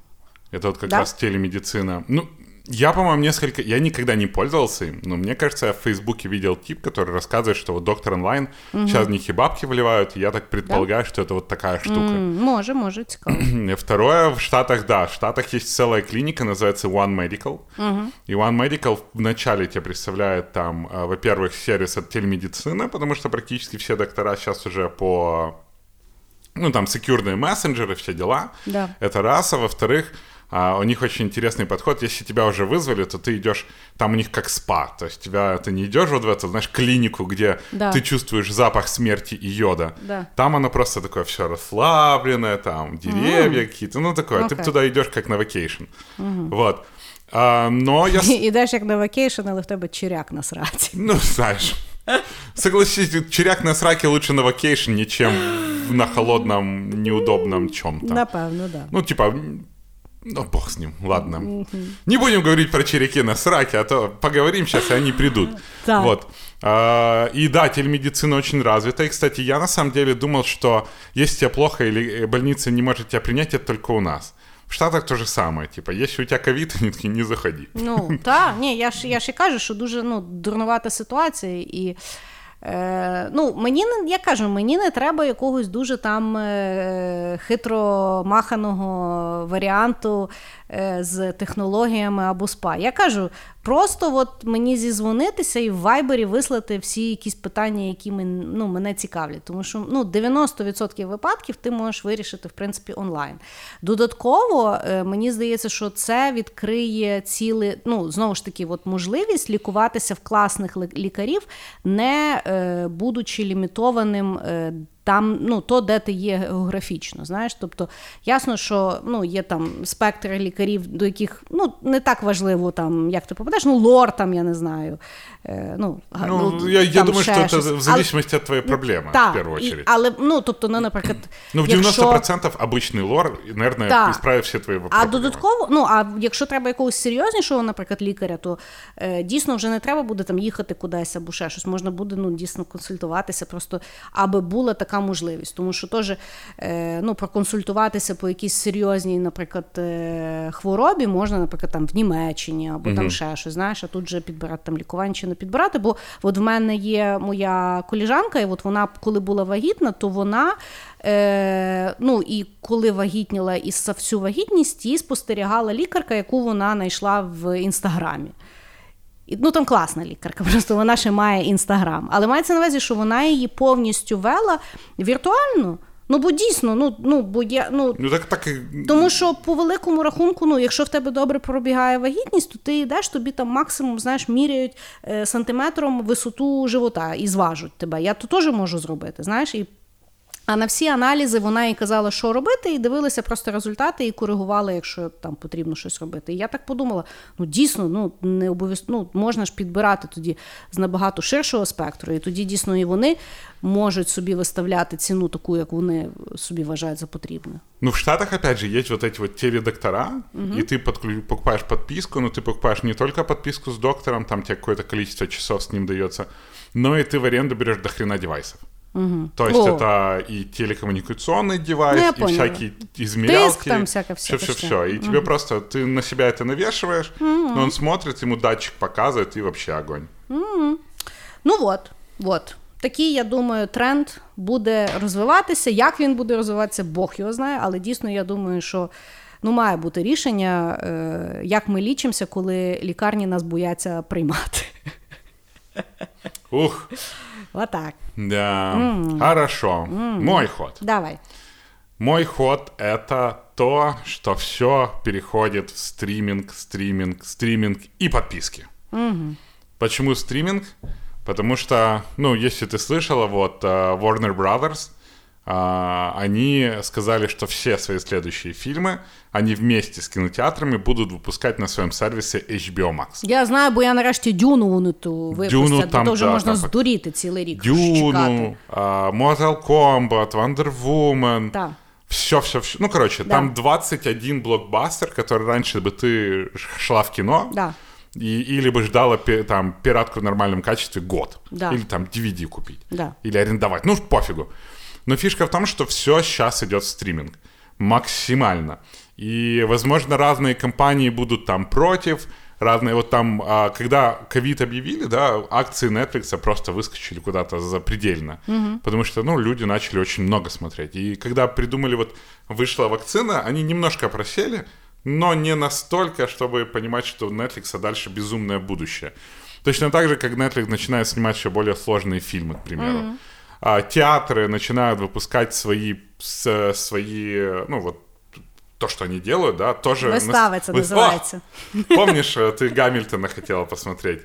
Это вот как да? раз телемедицина. Ну, я, по-моему, несколько... Я никогда не пользовался им, но мне кажется, я в Фейсбуке видел тип, который рассказывает, что вот доктор онлайн угу. сейчас в них и бабки вливают, и я так предполагаю, да? что это вот такая штука. Може, може, цікаво. Второе, в Штатах, да, в Штатах есть целая клиника, называется One Medical. Угу. И One Medical вначале тебе представляет там, э, во-первых, сервис от телемедицины, потому что практически все доктора сейчас уже по ну, там, секьюрные мессенджеры, все дела. Да. Это раз. А во-вторых, а, у них очень интересный подход. Если тебя уже вызвали, то ты идешь, там у них как спа. То есть тебя ты не идешь вот в эту, знаешь, клинику, где да. ты чувствуешь запах смерти и йода. Да. Там оно просто такое все расслабленное, там деревья mm. какие-то, ну такое. Okay. Ты туда идешь как на vacation. Mm-hmm. Вот. А, но <laughs> я... Ідеш як на vacation, але в тебе чиряк на сраці. Ну, знаешь. Согласись, чиряк на сраке лучше на vacation, чем на холодном, неудобном чем-то. Напевно, да. Ну, типа, ну, бог с ним, ладно. Не будем говорить про черяки на сраке, а то поговорим сейчас, и они придут. Так. Вот. А, и да, телемедицина очень развита. И, кстати, я на самом деле думал, что если тебе плохо или больница не может тебя принять, это только у нас. В Штатах то же самое, типа, якщо у тебе ковід, вони <laughs> такі, не заходи. Ну, <laughs> так, ні, я ж я ж і кажу, що дуже ну, дурнувата ситуація, і Е, ну, Мені не я кажу, мені не треба якогось дуже там е, хитро маханого варіанту з технологіями або спа. Я кажу, просто от мені зізвонитися і в вайбері вислати всі якісь питання, які мен, ну, мене цікавлять. Тому що ну, 90% випадків ти можеш вирішити в принципі онлайн. Додатково, е, мені здається, що це відкриє ціле, ну, знову ж таки, от можливість лікуватися в класних лікарів, не е, будучи лімітованим. Там, ну, то, де ти є географічно. Знаєш, тобто ясно, що ну, є там спектр лікарів, до яких ну, не так важливо, там, як ти попадеш, ну, лор там, я не знаю. Е, ну, ну, Я я думаю, що це в зависимості від твоєї проблеми, та, в першу очередь. Але, ну, тобто, ну, наприклад, Ну, в 90% якщо... обичний лор, наверное, справить всі твої проблеми. А додатково, ну, а якщо треба якогось серйознішого, наприклад, лікаря, то е, дійсно вже не треба буде там їхати кудись або ще щось. Можна буде ну, дійсно консультуватися, просто аби була така можливість. Тому що теж е, ну, проконсультуватися по якійсь серйозній, наприклад, е, хворобі можна, наприклад, там в Німеччині або угу. там ще щось, знаєш, а тут вже підбирати там лікування чи не підбирати. Бо от в мене є моя коліжанка, і от вона, коли була вагітна, то вона. Е, ну і коли вагітніла і всю вагітність, її спостерігала лікарка, яку вона знайшла в інстаграмі. Ну, там класна лікарка, <laughs> просто вона ще має інстаграм. Але мається на увазі, що вона її повністю вела віртуально. Ну, бо дійсно, ну ну бо я ну, ну так, так тому що по великому рахунку, ну якщо в тебе добре пробігає вагітність, то ти йдеш, тобі там максимум знаєш, міряють е, сантиметром висоту живота і зважуть тебе. Я то теж можу зробити. Знаєш, і а на всі аналізи вона їй казала, що робити, і дивилася просто результати і коригувала, якщо там потрібно щось робити. І я так подумала: ну дійсно, ну не обов'язково ну, можна ж підбирати тоді з набагато ширшого спектру, і тоді дійсно і вони можуть собі виставляти ціну таку, як вони собі вважають за потрібне. Ну, в Штатах, опять же, есть вот эти вот теледоктора, угу. и ты подклю... покупаешь подписку, но ты покупаешь не только подписку с доктором, там тебе какое-то количество часов с ним дается, но и ты в аренду берешь до хрена девайсов. Угу. То есть О. это и телекоммуникационный девайс, ну, и поняла. всякие измерялки. Диск там всякое все. Все-все-все. И угу. тебе просто, ты на себя это навешиваешь, угу. но он смотрит, ему датчик показывает, и вообще огонь. Угу. Ну вот, вот. Такий, я думаю, тренд буде розвиватися. Як він буде розвиватися, Бог його знає, але дійсно я думаю, що ну, має бути рішення, е, як ми лічимося, коли лікарні нас бояться приймати. Ух. Вот так. Да. Mm. Хорошо. Mm. Мой ход. Давай. Мой ход это то, что все переходит в стриминг, стриминг, стриминг и подписки. Mm-hmm. Почему стриминг? Потому что, ну, если ты слышала, вот uh, Warner Brothers они сказали, что все свои следующие фильмы они вместе с кинотеатрами будут выпускать на своем сервисе HBO Max. Я знаю, бо я нарешті Дюну вони ту випустять, там, то вже да, можна там, здуріти цілий рік. Дюну, uh, Mortal Kombat, Wonder Woman. Да. Все, все, все. Ну, короче, да. там 21 блокбастер, который раньше бы ты шла в кино. Да. И, или бы ждала там пиратку в нормальном качестве год. Да. Или там DVD купить. Да. Или арендовать. Ну, пофигу. Но фишка в том, что все сейчас идет стриминг. Максимально. И, возможно, разные компании будут там против, разные, вот там, а, когда ковид объявили, да, акции Netflix просто выскочили куда-то запредельно, угу. потому что, ну, люди начали очень много смотреть. И когда придумали, вот, вышла вакцина, они немножко просели, но не настолько, чтобы понимать, что у Netflix дальше безумное будущее. Точно так же, как Netflix начинает снимать еще более сложные фильмы, к примеру. Mm-hmm а, театры начинают выпускать свои, с, свои, ну вот, то, что они делают, да, тоже... Выстава это называется. О, помнишь, э, ты Гамильтона хотела посмотреть?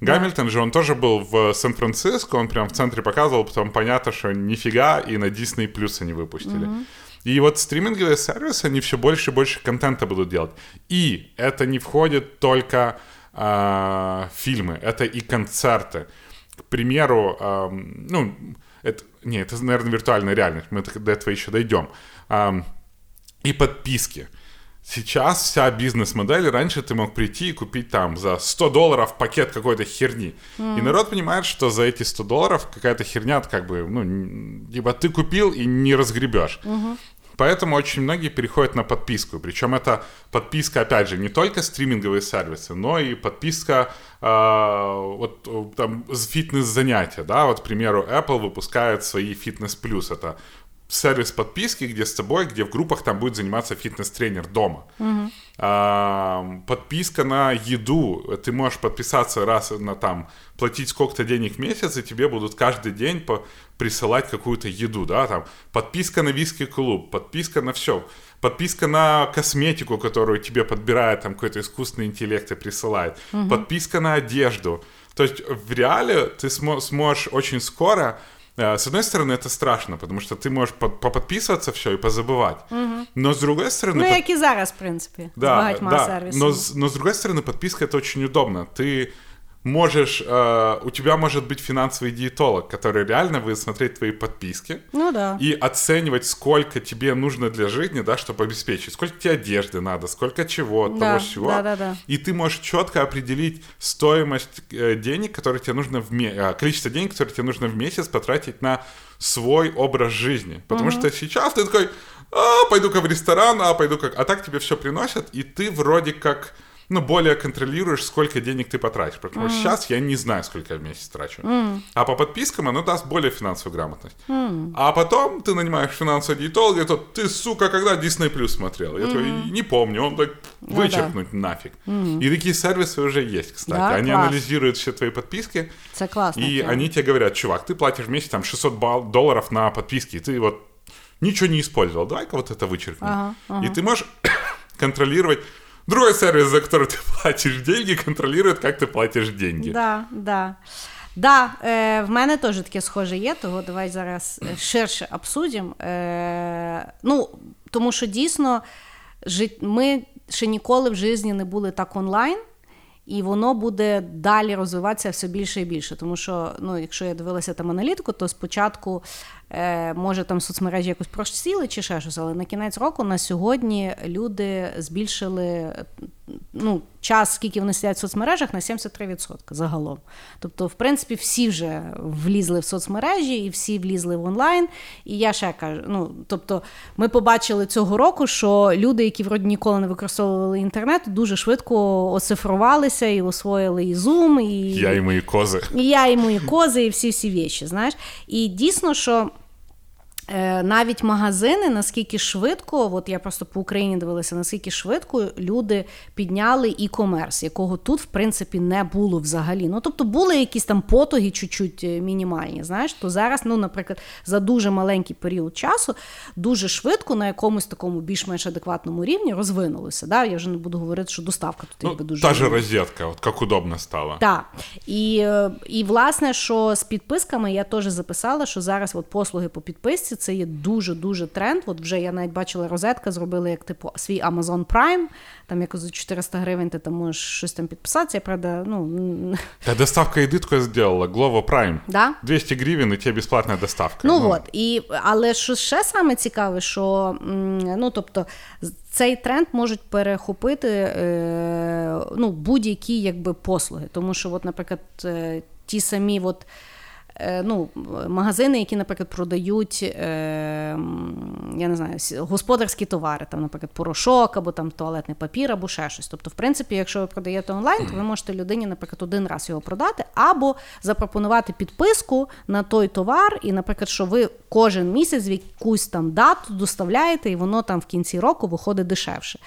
Гамильтон же, он тоже был в Сан-Франциско, он прям в центре показывал, потом понятно, что нифига, и на Disney Plus они выпустили. И вот стриминговые сервисы, они все больше и больше контента будут делать. И это не входит только э, фильмы, это и концерты к примеру, эм, ну, это, не, это, наверное, виртуальная реальность, мы до этого еще дойдем. Эм, и подписки. Сейчас вся бизнес-модель, раньше ты мог прийти и купить там за 100 долларов пакет какой-то херни. Mm. И народ понимает, что за эти 100 долларов какая-то херня, как бы, ну, либо ты купил и не разгребешь. Mm-hmm. Поэтому очень многие переходят на подписку. Причем это подписка, опять же, не только стриминговые сервисы, но и подписка э, вот там фитнес-занятия. Да? Вот, к примеру, Apple выпускает свои фитнес плюс. Это сервис подписки, где с тобой, где в группах там будет заниматься фитнес-тренер дома. Угу. А, подписка на еду. Ты можешь подписаться раз на там, платить сколько-то денег в месяц, и тебе будут каждый день по присылать какую-то еду, да, там, подписка на виски-клуб, подписка на все, подписка на косметику, которую тебе подбирает там какой-то искусственный интеллект и присылает, угу. подписка на одежду. То есть в реале ты смо- сможешь очень скоро с одной стороны, это страшно, потому что ты можешь по- поподписываться все и позабывать. Но с другой стороны... Ну, под- як і зараз, в принципі, з Да, багатьма да. сервісами. Но, с- но с другой стороны, подписка это очень удобно. Ты можешь, э, у тебя может быть финансовый диетолог, который реально будет смотреть твои подписки Ну да. и оценивать, сколько тебе нужно для жизни, да, чтобы обеспечить, сколько тебе одежды надо, сколько чего, Да, того всего. да, да, да. И ты можешь четко определить стоимость э, денег, которые тебе нужно в ме- э, количество денег, которые тебе нужно в месяц потратить на свой образ жизни. Потому что сейчас ты такой, а, пойду-ка в ресторан, а, пойду как... А так тебе все приносят, и ты вроде как ну, более контролируешь, сколько денег ты потратишь. Потому что сейчас я не знаю, сколько я в месяц трачу. А по подпискам оно даст более финансовую грамотность. А потом ты нанимаешь финансового диетолога, и тот, ты, сука, когда Disney Plus смотрел? Я такой, не помню. Он так, Ну вычеркнуть нафиг. И такие сервисы уже есть, кстати. Да, они класс. анализируют все твои подписки, Це класно. и они тебе говорят, чувак, ты платишь в месяц там 600 бал- долларов на подписки, и ты вот ничего не использовал, давай-ка вот это вычеркнем. Ага, И ты можешь <coughs> контролировать Другой сервис, за который ты платишь деньги, контролирует, как ты платишь деньги. Да, да. Да, е, в мене теж таке схоже є, того давай зараз е, ширше обсудимо. Е, ну, тому що дійсно жит- ми ще ніколи в житті не були так онлайн, і воно буде далі розвиватися все більше і більше. Тому що, ну, якщо я дивилася там аналітику, то спочатку е, може там соцмережі якось просіли чи ще щось, але на кінець року на сьогодні люди збільшили е, ну, час, скільки вони сидять в соцмережах, на 73% загалом. Тобто, в принципі, всі вже влізли в соцмережі і всі влізли в онлайн. І я ще кажу: ну, тобто, ми побачили цього року, що люди, які вроді ніколи не використовували інтернет, дуже швидко оцифрувалися і освоїли і Zoom, і Я и мои козы. і я, і мої кози, і всі всі віші, знаєш. І дійсно, що. Е, Навіть магазини, наскільки швидко, от я просто по Україні дивилася, наскільки швидко люди підняли і-комерс, якого тут, в принципі, не було взагалі. Ну, тобто були якісь там потуги чуть-чуть е, мінімальні, знаєш, то зараз, ну, наприклад, за дуже маленький період часу, дуже швидко на якомусь такому більш-менш адекватному рівні розвинулося. Да? Я вже не буду говорити, що доставка тут Ну, якби дуже та же розетка, вот как удобно стало. так. І, е, і власне, що з підписками я теж записала, що зараз от послуги по підписці це є дуже-дуже тренд. От вже я навіть бачила розетка, зробили як типу свій Amazon Prime. Там якось за 400 гривень ти там можеш щось там підписатися. Правда, ну <laughs> Да доставка такое сделала, Glovo Prime. да. 200 гривен, и тебе бесплатная доставка. Ну от, і, але що ще саме цікаве, що ну, тобто, цей тренд можуть перехопити е, ну, будь-які якби, послуги. Тому що, от, наприклад, е, ті самі от, ну, магазини, які, наприклад, продають е, я не знаю, господарські товари, там, наприклад, порошок або там туалетний папір, або ще щось. Тобто, в принципі, якщо ви продаєте онлайн, то ви можете людині, наприклад, один раз його продати, або запропонувати підписку на той товар, і, наприклад, що ви кожен місяць в якусь там дату доставляєте, і воно там в кінці року виходить дешевше.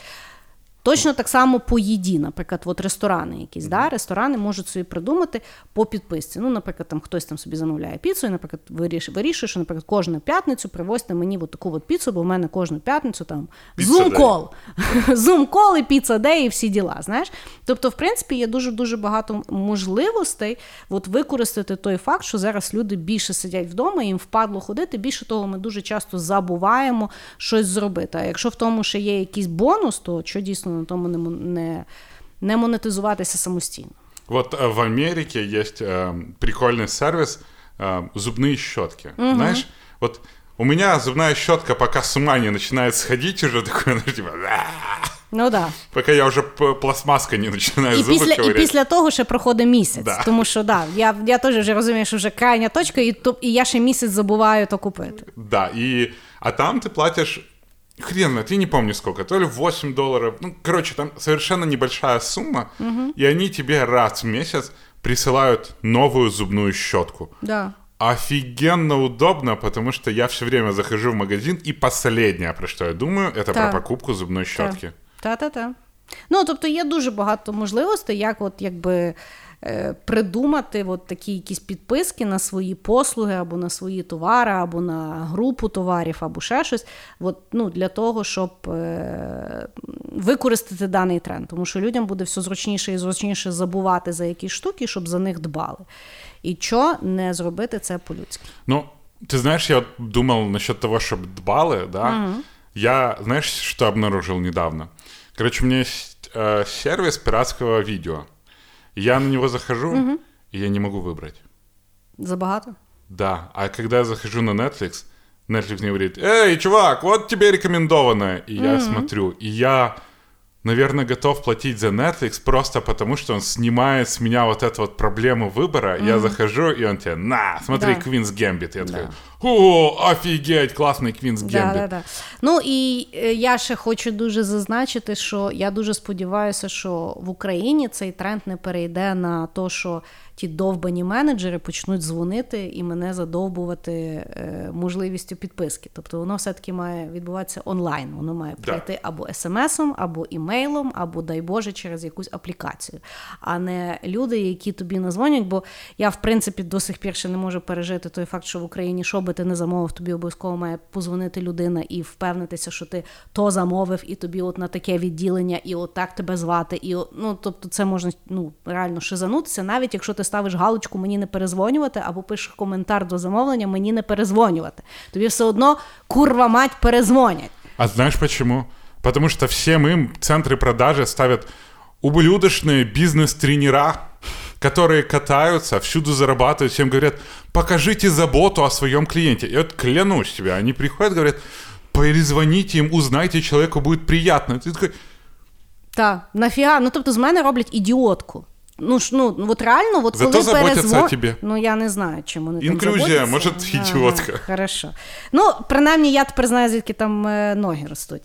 Точно так само по їді, наприклад, от ресторани якісь, да? ресторани можуть собі придумати по підписці. Ну, наприклад, там хтось там собі замовляє піцу, і, наприклад, вирішує, вирішує, що, наприклад, кожну п'ятницю привозьте мені от таку от піцу, бо в мене кожну п'ятницю там зум-кол. Зум-кол <laughs> і піца дей, і всі діла. Знаєш? Тобто, в принципі, є дуже дуже багато можливостей от використати той факт, що зараз люди більше сидять вдома, їм впадло ходити. Більше того, ми дуже часто забуваємо щось зробити. А якщо в тому ще є якийсь бонус, то що дійсно на тому не, мон- не, не монетизуватися самостійно? Вот э, в Америке есть э, прикольный сервис э, зубные щетки. Знаешь, вот у меня зубная щетка пока с ума не начинает сходить уже <laughs> такой, ну, типа, «А-а-а». Ну да. пока я уже п- пластмасской не начинаю І зубы після, і ковырять. після того ще проходить місяць. Да. Тому що да, я, я теж вже розумію, що вже крайня точка, і, то, і я ще місяць забуваю то купити. Да, и... А там ты платишь... Хрен, знает, я не помню сколько, то ли 8 долларов. Ну, короче, там совершенно небольшая сумма, и они тебе раз в месяц присылают новую зубную щетку. Да. Офигенно удобно, потому что я все время захожу в магазин, и последнее, про что я думаю, это Да. про покупку зубной щетки. Та-та-та. Ну, тобто є дуже багато можливостей, як от якби придумати от такі якісь підписки на свої послуги, або на свої товари, або на групу товарів, або ще щось. От, ну, для того, щоб е, використати даний тренд. Тому що людям буде все зручніше і зручніше забувати за якісь штуки, щоб за них дбали. І що не зробити це по-людськи. Ну, ты знаешь, я вот думал насчет того, чтобы баллы, да. Я, знаешь, что обнаружил недавно? Короче, у меня есть э, сервис пиратского видео. Я на него захожу, и я не могу выбрать. Забагато? Да, а когда я захожу на Netflix, Netflix мне говорит, эй, чувак, вот тебе рекомендованное. И я смотрю, и я, наверное, готов платить за Netflix просто потому, что он снимает с меня вот эту вот проблему выбора. Я захожу, и он тебе, на, смотри, Да. Queen's Gambit. Я такой, о, офігеть, класний Queen's Да, Gambit. да, да. Ну і е, я ще хочу дуже зазначити, що я дуже сподіваюся, що в Україні цей тренд не перейде на те, що ті довбані менеджери почнуть дзвонити і мене задовбувати е, можливістю підписки. Тобто воно все-таки має відбуватися онлайн. Воно має Да. прийти або смс-ом, або імейлом, або, дай Боже, через якусь аплікацію, а не люди, які тобі назвонять. Бо я, в принципі, до сих пір ще не можу пережити той факт, що в Україні, що би ти не замовив, тобі обов'язково має позвонити людина і впевнитися, що ти то замовив, і тобі от на таке відділення, і от так тебе звати. І ну, тобто, це можна ну, реально шизанутися, навіть якщо ти ставиш галочку мені не перезвонювати, або пишеш коментар до замовлення, мені не перезвонювати. Тобі все одно курва мать перезвонять. А знаешь почему? Потому что всем им центры продажи ставят ублюдочные бизнес-тренера, которые катаются, всюду зарабатывают, всем говорят, покажите заботу о своем клиенте. И вот клянусь тебе, они приходят, говорят, перезвоните им, узнайте, человеку будет приятно. Ты такой, Так, нафіга? Ну тобто з мене роблять ідіотку. Ну ж ну от реально, от Зато коли заботяться перезвон... о тебе. Ну я не знаю, чим вони Інклюзія, там може, заботяться. ідіотка. Ага, хорошо. Ну, принаймні, я тепер знаю, звідки там е, ноги ростуть.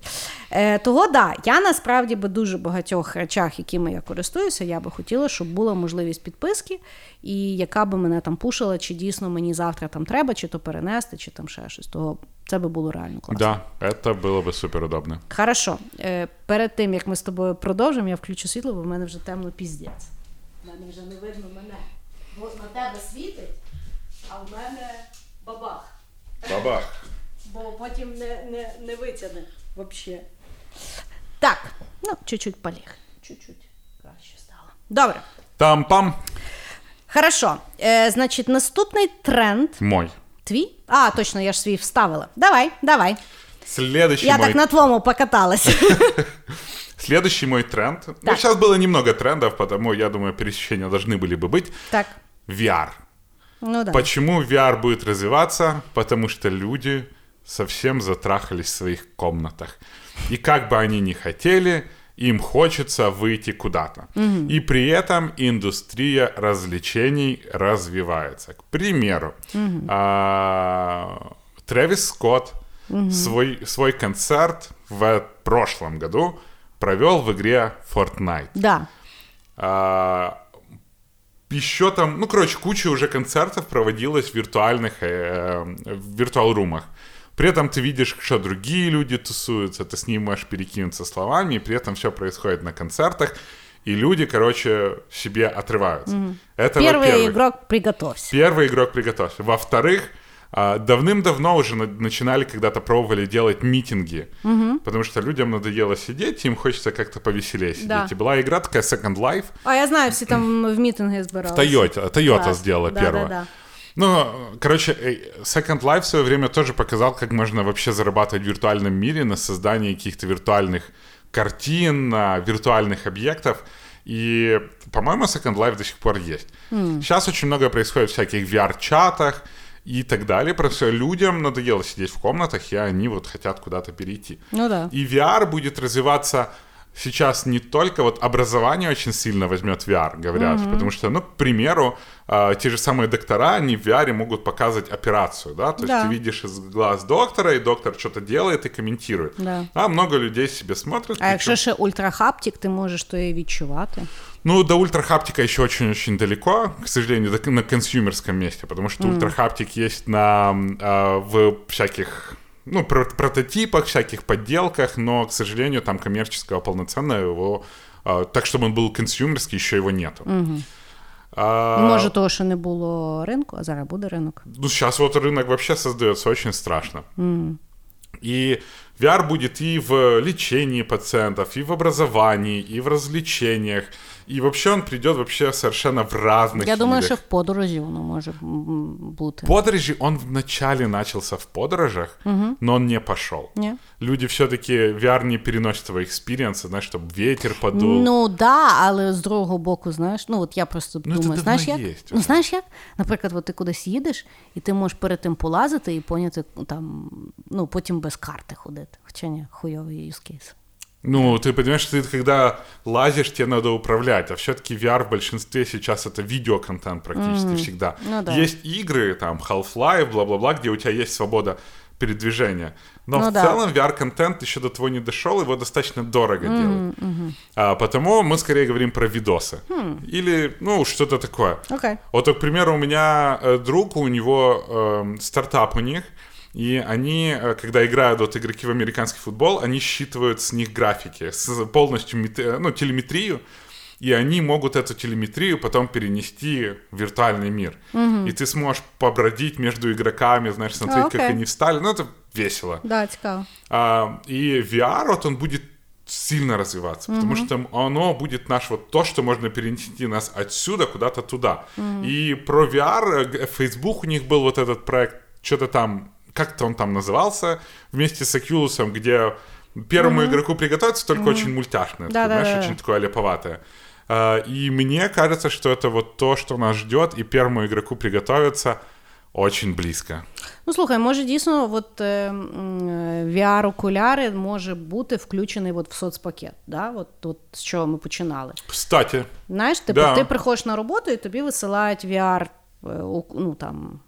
Е, того да, я насправді би дуже багатьох речах, якими я користуюся, я би хотіла, щоб була можливість підписки, і яка би мене там пушила, чи дійсно мені завтра там треба, чи то перенести, чи там ще щось. Того це би було реально класно. да, это было бы супер удобно. Хорошо. Е, перед тим, як ми з тобою продовжимо, я включу світло, бо в мене вже темно піздець. В мене вже не видно мене. Бо на тебе світить, а в мене бабах. Бабах. Бо потім не, не, не витягне взагалі. Так, ну, чуть-чуть поліг. Чуть-чуть краще стало. Добре. Там-пам. Хорошо. Е, значить, наступний тренд. Мой. Твій? А, точно, я ж свій вставила. Давай, давай. Следующий Я мой так на твоєму покаталась. <laughs> Следующий мой тренд. Ну, сейчас было немного трендов, потому я думаю, пересечения должны были бы быть. Так. VR. Ну да. Почему VR будет развиваться? Потому что люди совсем затрахались в своих комнатах. И как бы они ни хотели, им хочется выйти куда-то. И при этом индустрия развлечений развивается. К примеру, а, Трэвис Скотт свой, свой концерт в прошлом году провел в игре Fortnite. Да. А, еще там, ну, короче, куча уже концертов проводилась в виртуальных, э, в виртуал-румах. При этом ты видишь, что другие люди тусуются, ты с ним можешь перекинуться словами, и при этом все происходит на концертах, и люди, короче, себе отрываются. Это Первый во-первых. игрок приготовься. Первый игрок приготовься. Во-вторых, давным-давно уже на- начинали когда-то пробовали делать митинги, потому что людям надоело сидеть, им хочется как-то повеселее сидеть. Да. И была игра такая Second Life, А я знаю, всі там в мітинги збиралися. Toyota, Toyota сделала Да, первое. да, да. Ну, короче, э, Second Life в свое время тоже показал, как можно вообще зарабатывать в виртуальном мире на создании каких-то виртуальных картин, на виртуальных объектов. И, по-моему, Second Life до сих пор есть. Сейчас очень много происходит в всяких VR-чатах и так далее. Просто людям надоело сидеть в комнатах, и они вот хотят куда-то перейти. Ну да. И VR будет развиваться сейчас не только вот образование очень сильно возьмет VR, говорят, потому что, ну, к примеру, э, те же самые доктора, они в VR могут показывать операцию, да, то есть Да. ты видишь из глаз доктора, и доктор что-то делает и комментирует. Да. А много людей себе смотрят. А якщо причем- ще ультрахаптик, ти можеш то і відчувати. Ну, до ультрахаптика еще очень-очень далеко, к сожалению, на консюмерском месте, потому что ультрахаптик есть на, а, в всяких ну, про- прототипах, всяких подделках, но, к сожалению, там коммерческого полноценного его, а, так, чтобы он был консюмерский, еще его нету. А, Може, того, що не було ринку, а зараз буде ринок. ну, сейчас вот рынок вообще создается очень страшно. И VR будет и в лечении пациентов, и в образовании, и в развлечениях. І взагалі він прийде вообще совершенно в разных Я думаю, видах. що в подорожі воно може м, бути. Подорожи, он вначале начался в подорожах, но он не пошел. Ні? Люди все-таки VR не переносят свои экспириенсы, знаешь, чтобы ветер подул. Ну да, але з другого боку, знаєш, ну от я просто Ну, це думаю, давно знаєш як? єсть Ну вже. знаєш як? Наприклад, от ти кудись їдеш, і ти можеш перед тим полазити і поняти ну, там, ну потім без карти ходити. Хоча ні, хуйовий use case. Ну, ты понимаешь, ты когда лазишь, тебе надо управлять, а все-таки VR в большинстве сейчас это видеоконтент практически всегда. Ну да. Есть игры, там, Half-Life, бла-бла-бла, где у тебя есть свобода передвижения. Но Ну в да. целом VR-контент еще до того не дошел, его достаточно дорого делать. А, потому мы скорее говорим про видосы. Хм. Или, ну, что-то такое. Окей. Вот, к примеру, у меня э, друг, у него эм, стартап у них, и они, э, когда играют вот игроки в американский футбол, они считывают с них графики, с полностью э, ну, телеметрию, и они могут эту телеметрию потом перенести в виртуальный мир. И ты сможешь побродить между игроками, знаешь, смотреть, А, как они встали. Ну, это весело. Да, цікаво. А, и VR, вот он будет сильно развиваться, потому что оно будет наш вот то, что можно перенести нас отсюда куда-то туда. И про VR, э, Facebook у них был вот этот проект, что-то там, как-то он там назывался, вместе с Oculus, где первому игроку приготовиться, только очень мультяшное, такое, Да-да-да. знаешь, очень такое леповатое. А, И мне кажется, что это вот то, что нас ждет, и первому игроку приготовиться очень близко. Ну слухай, може дійсно, от е, м, е, VR-окуляри може бути включений от в соцпакет. Да? От, от з чого ми починали. Кстати, Знаєш, типу, Да. ти приходиш на роботу і тобі висилають VR, е, оку- ну там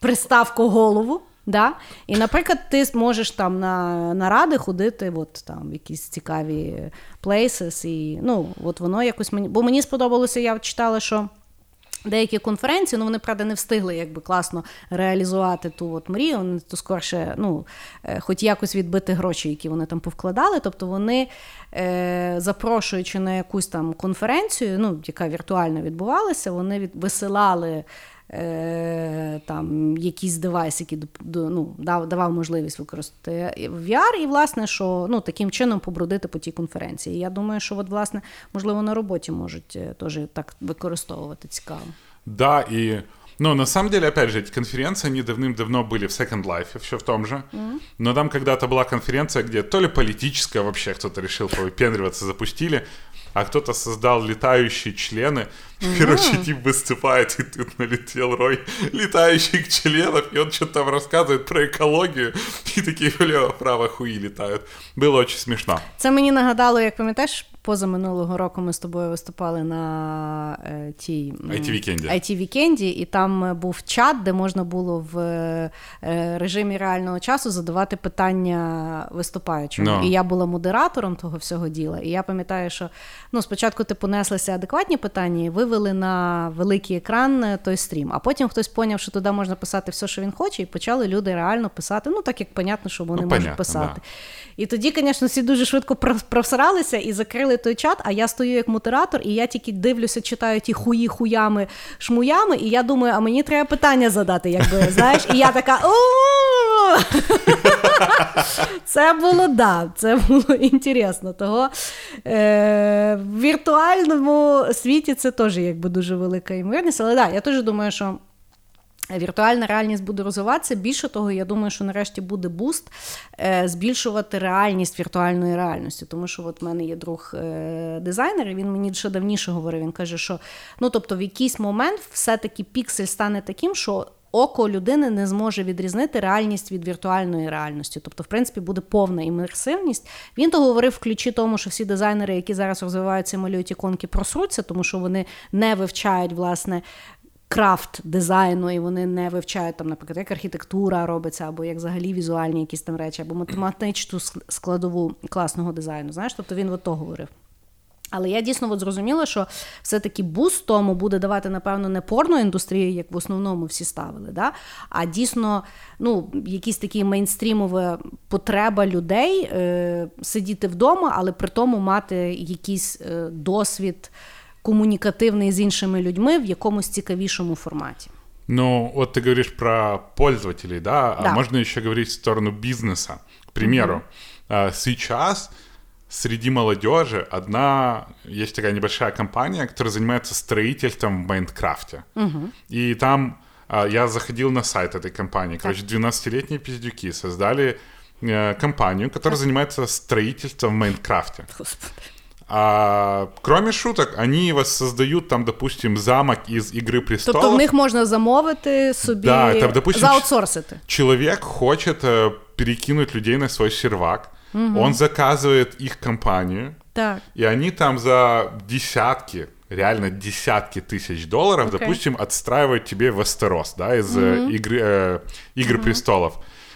приставку голову. Да? І, наприклад, ти можеш там на наради ходити, от там якісь цікаві places, і ну, от воно якось мені. Бо мені сподобалося, я читала, що. Деякі конференції, ну вони правда не встигли якби класно реалізувати ту от мрію. Вони то скорше, ну, е, хоч якось відбити гроші, які вони там повкладали. Тобто вони, е, запрошуючи на якусь там конференцію, ну, яка віртуально відбувалася, вони від, висилали е, там якийсь девайс, який доп- до- ну, дав, давав можливість використати VR, і власне, що ну, таким чином побродити по тій конференції. І я думаю, що от, власне, можливо, на роботі можуть е, теж так використовувати цікаво. Да, и... Ну, на самом деле, опять же, эти конференции, они давным-давно были в Second Life, все в том же. Но там когда-то была конференция, где то ли политическая вообще кто-то решил повыпендриваться, запустили, а кто-то создал летающие члены. Короче, тип выступает, и тут налетел рой летающих членов, и он что-то там рассказывает про экологию, и такие влево-вправо хуи летают. Было очень смешно. Це мені нагадало, як пам'ятаєш, поза минулого року ми з тобою виступали на е, тій IT-вікенді. IT-вікенді, і там е, був чат, де можна було в е, режимі реального часу задавати питання виступаючому. Ну. І я була модератором того всього діла. І я пам'ятаю, що ну, спочатку типу неслися адекватні питання, і вивели на великий екран е, той стрім. А потім хтось поняв, що туди можна писати все, що він хоче, і почали люди реально писати. Ну так як понятно, що вони Ну, можуть понятно, писати. да. І тоді, звісно, всі дуже швидко провсралися і закрили той чат, а я стою як модератор, і я тільки дивлюся, читаю ті хуї хуями, шмуями, і я думаю, а мені треба питання задати, якби, <laughs> знаєш, і я така. <laughs> Це було да, це було інтересно. Того е, в віртуальному світі це теж якби дуже велика ймовірність. Але да, я теж думаю, що. Віртуальна реальність буде розвиватися. Більше того, я думаю, що нарешті буде буст е, збільшувати реальність віртуальної реальності. Тому що от в мене є друг е, дизайнер, і він мені ще давніше говорив. Він каже, що ну тобто в якийсь момент все-таки піксель стане таким, що. Око людини не зможе відрізнити реальність від віртуальної реальності. Тобто, в принципі, буде повна імерсивність. Він то говорив в ключі тому, що всі дизайнери, які зараз розвиваються і малюють іконки, просруться, тому що вони не вивчають власне крафт дизайну, і вони не вивчають там, наприклад, як архітектура робиться, або як взагалі візуальні якісь там речі, або математичну складову класного дизайну. Знаєш, тобто він от то говорив. Але я дійсно от зрозуміла, що все-таки буст тому буде давати, напевно, не порно індустрію, як в основному всі ставили, да? а дійсно ну, якісь такі мейнстрімова потреба людей е, сидіти вдома, але при тому мати якийсь е, досвід комунікативний з іншими людьми в якомусь цікавішому форматі. Ну, вот ты говоришь про пользователей, да? Да. А можно еще говорить в сторону бизнеса. К примеру, а, сейчас среди молодежи одна, есть такая небольшая компания, которая занимается строительством в Майнкрафте. И там а, я заходил на сайт этой компании. Короче, 12-летние пиздюки создали э, компанию, которая занимается строительством в Майнкрафте. Господи. А кроме шуток, они воссоздают там, допустим, замок из Игры престолов. Тобто в них можна замовити собі Да, там, допустим, заутсорсити. Человек хочет э, перекинуть людей на свой сервак, он заказывает их компанию, Так. и они там за десятки, реально десятки тысяч долларов, Окей. допустим, отстраивают тебе Вестерос, да, из э, игры, э, Игры престолов.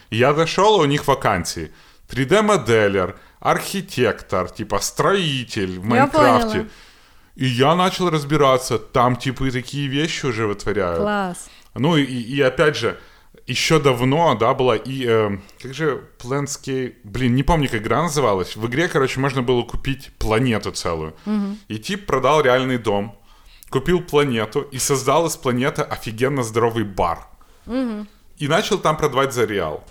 И я зашел, у них вакансии. 3D-моделер, архитектор, типа строитель в Майнкрафте. И я начал разбираться, там типа и такие вещи уже вытворяют. Клас. Ну и, и опять же, еще давно, да, была и... э, как же Planscape... Блин, не помню, как игра называлась. В игре, короче, можно было купить планету целую. И тип продал реальный дом, купил планету и создал из планеты офигенно здоровый бар. И начал там продавать за реал.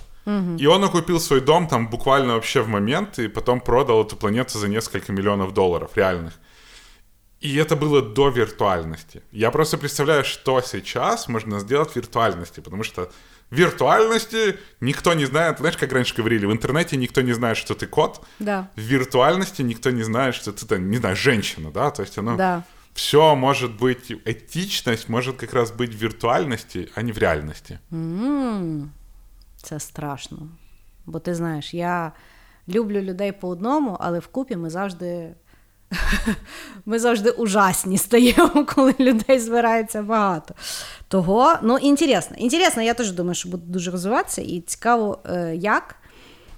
И он окупил свой дом там буквально вообще в момент, и потом продал эту планету за несколько миллионов долларов реальных. И это было до виртуальности. Я просто представляю, что сейчас можно сделать в виртуальности, потому что в виртуальности никто не знает, знаешь, как раньше говорили, в интернете никто не знает, что ты кот, Да. в виртуальности никто не знает, что ты, там, не знаю, женщина, да, то есть оно... Да. Все может быть, этичность может как раз быть в виртуальности, а не в реальности. Це страшно. Бо ти знаєш, я люблю людей по одному, але вкупі ми завжди. <laughs> Ми завжди ужасні стаємо, <laughs> коли людей збирається багато. Того, ну, інтересно. Інтересно, я теж думаю, що буде дуже розвиватися, і цікаво, е, як.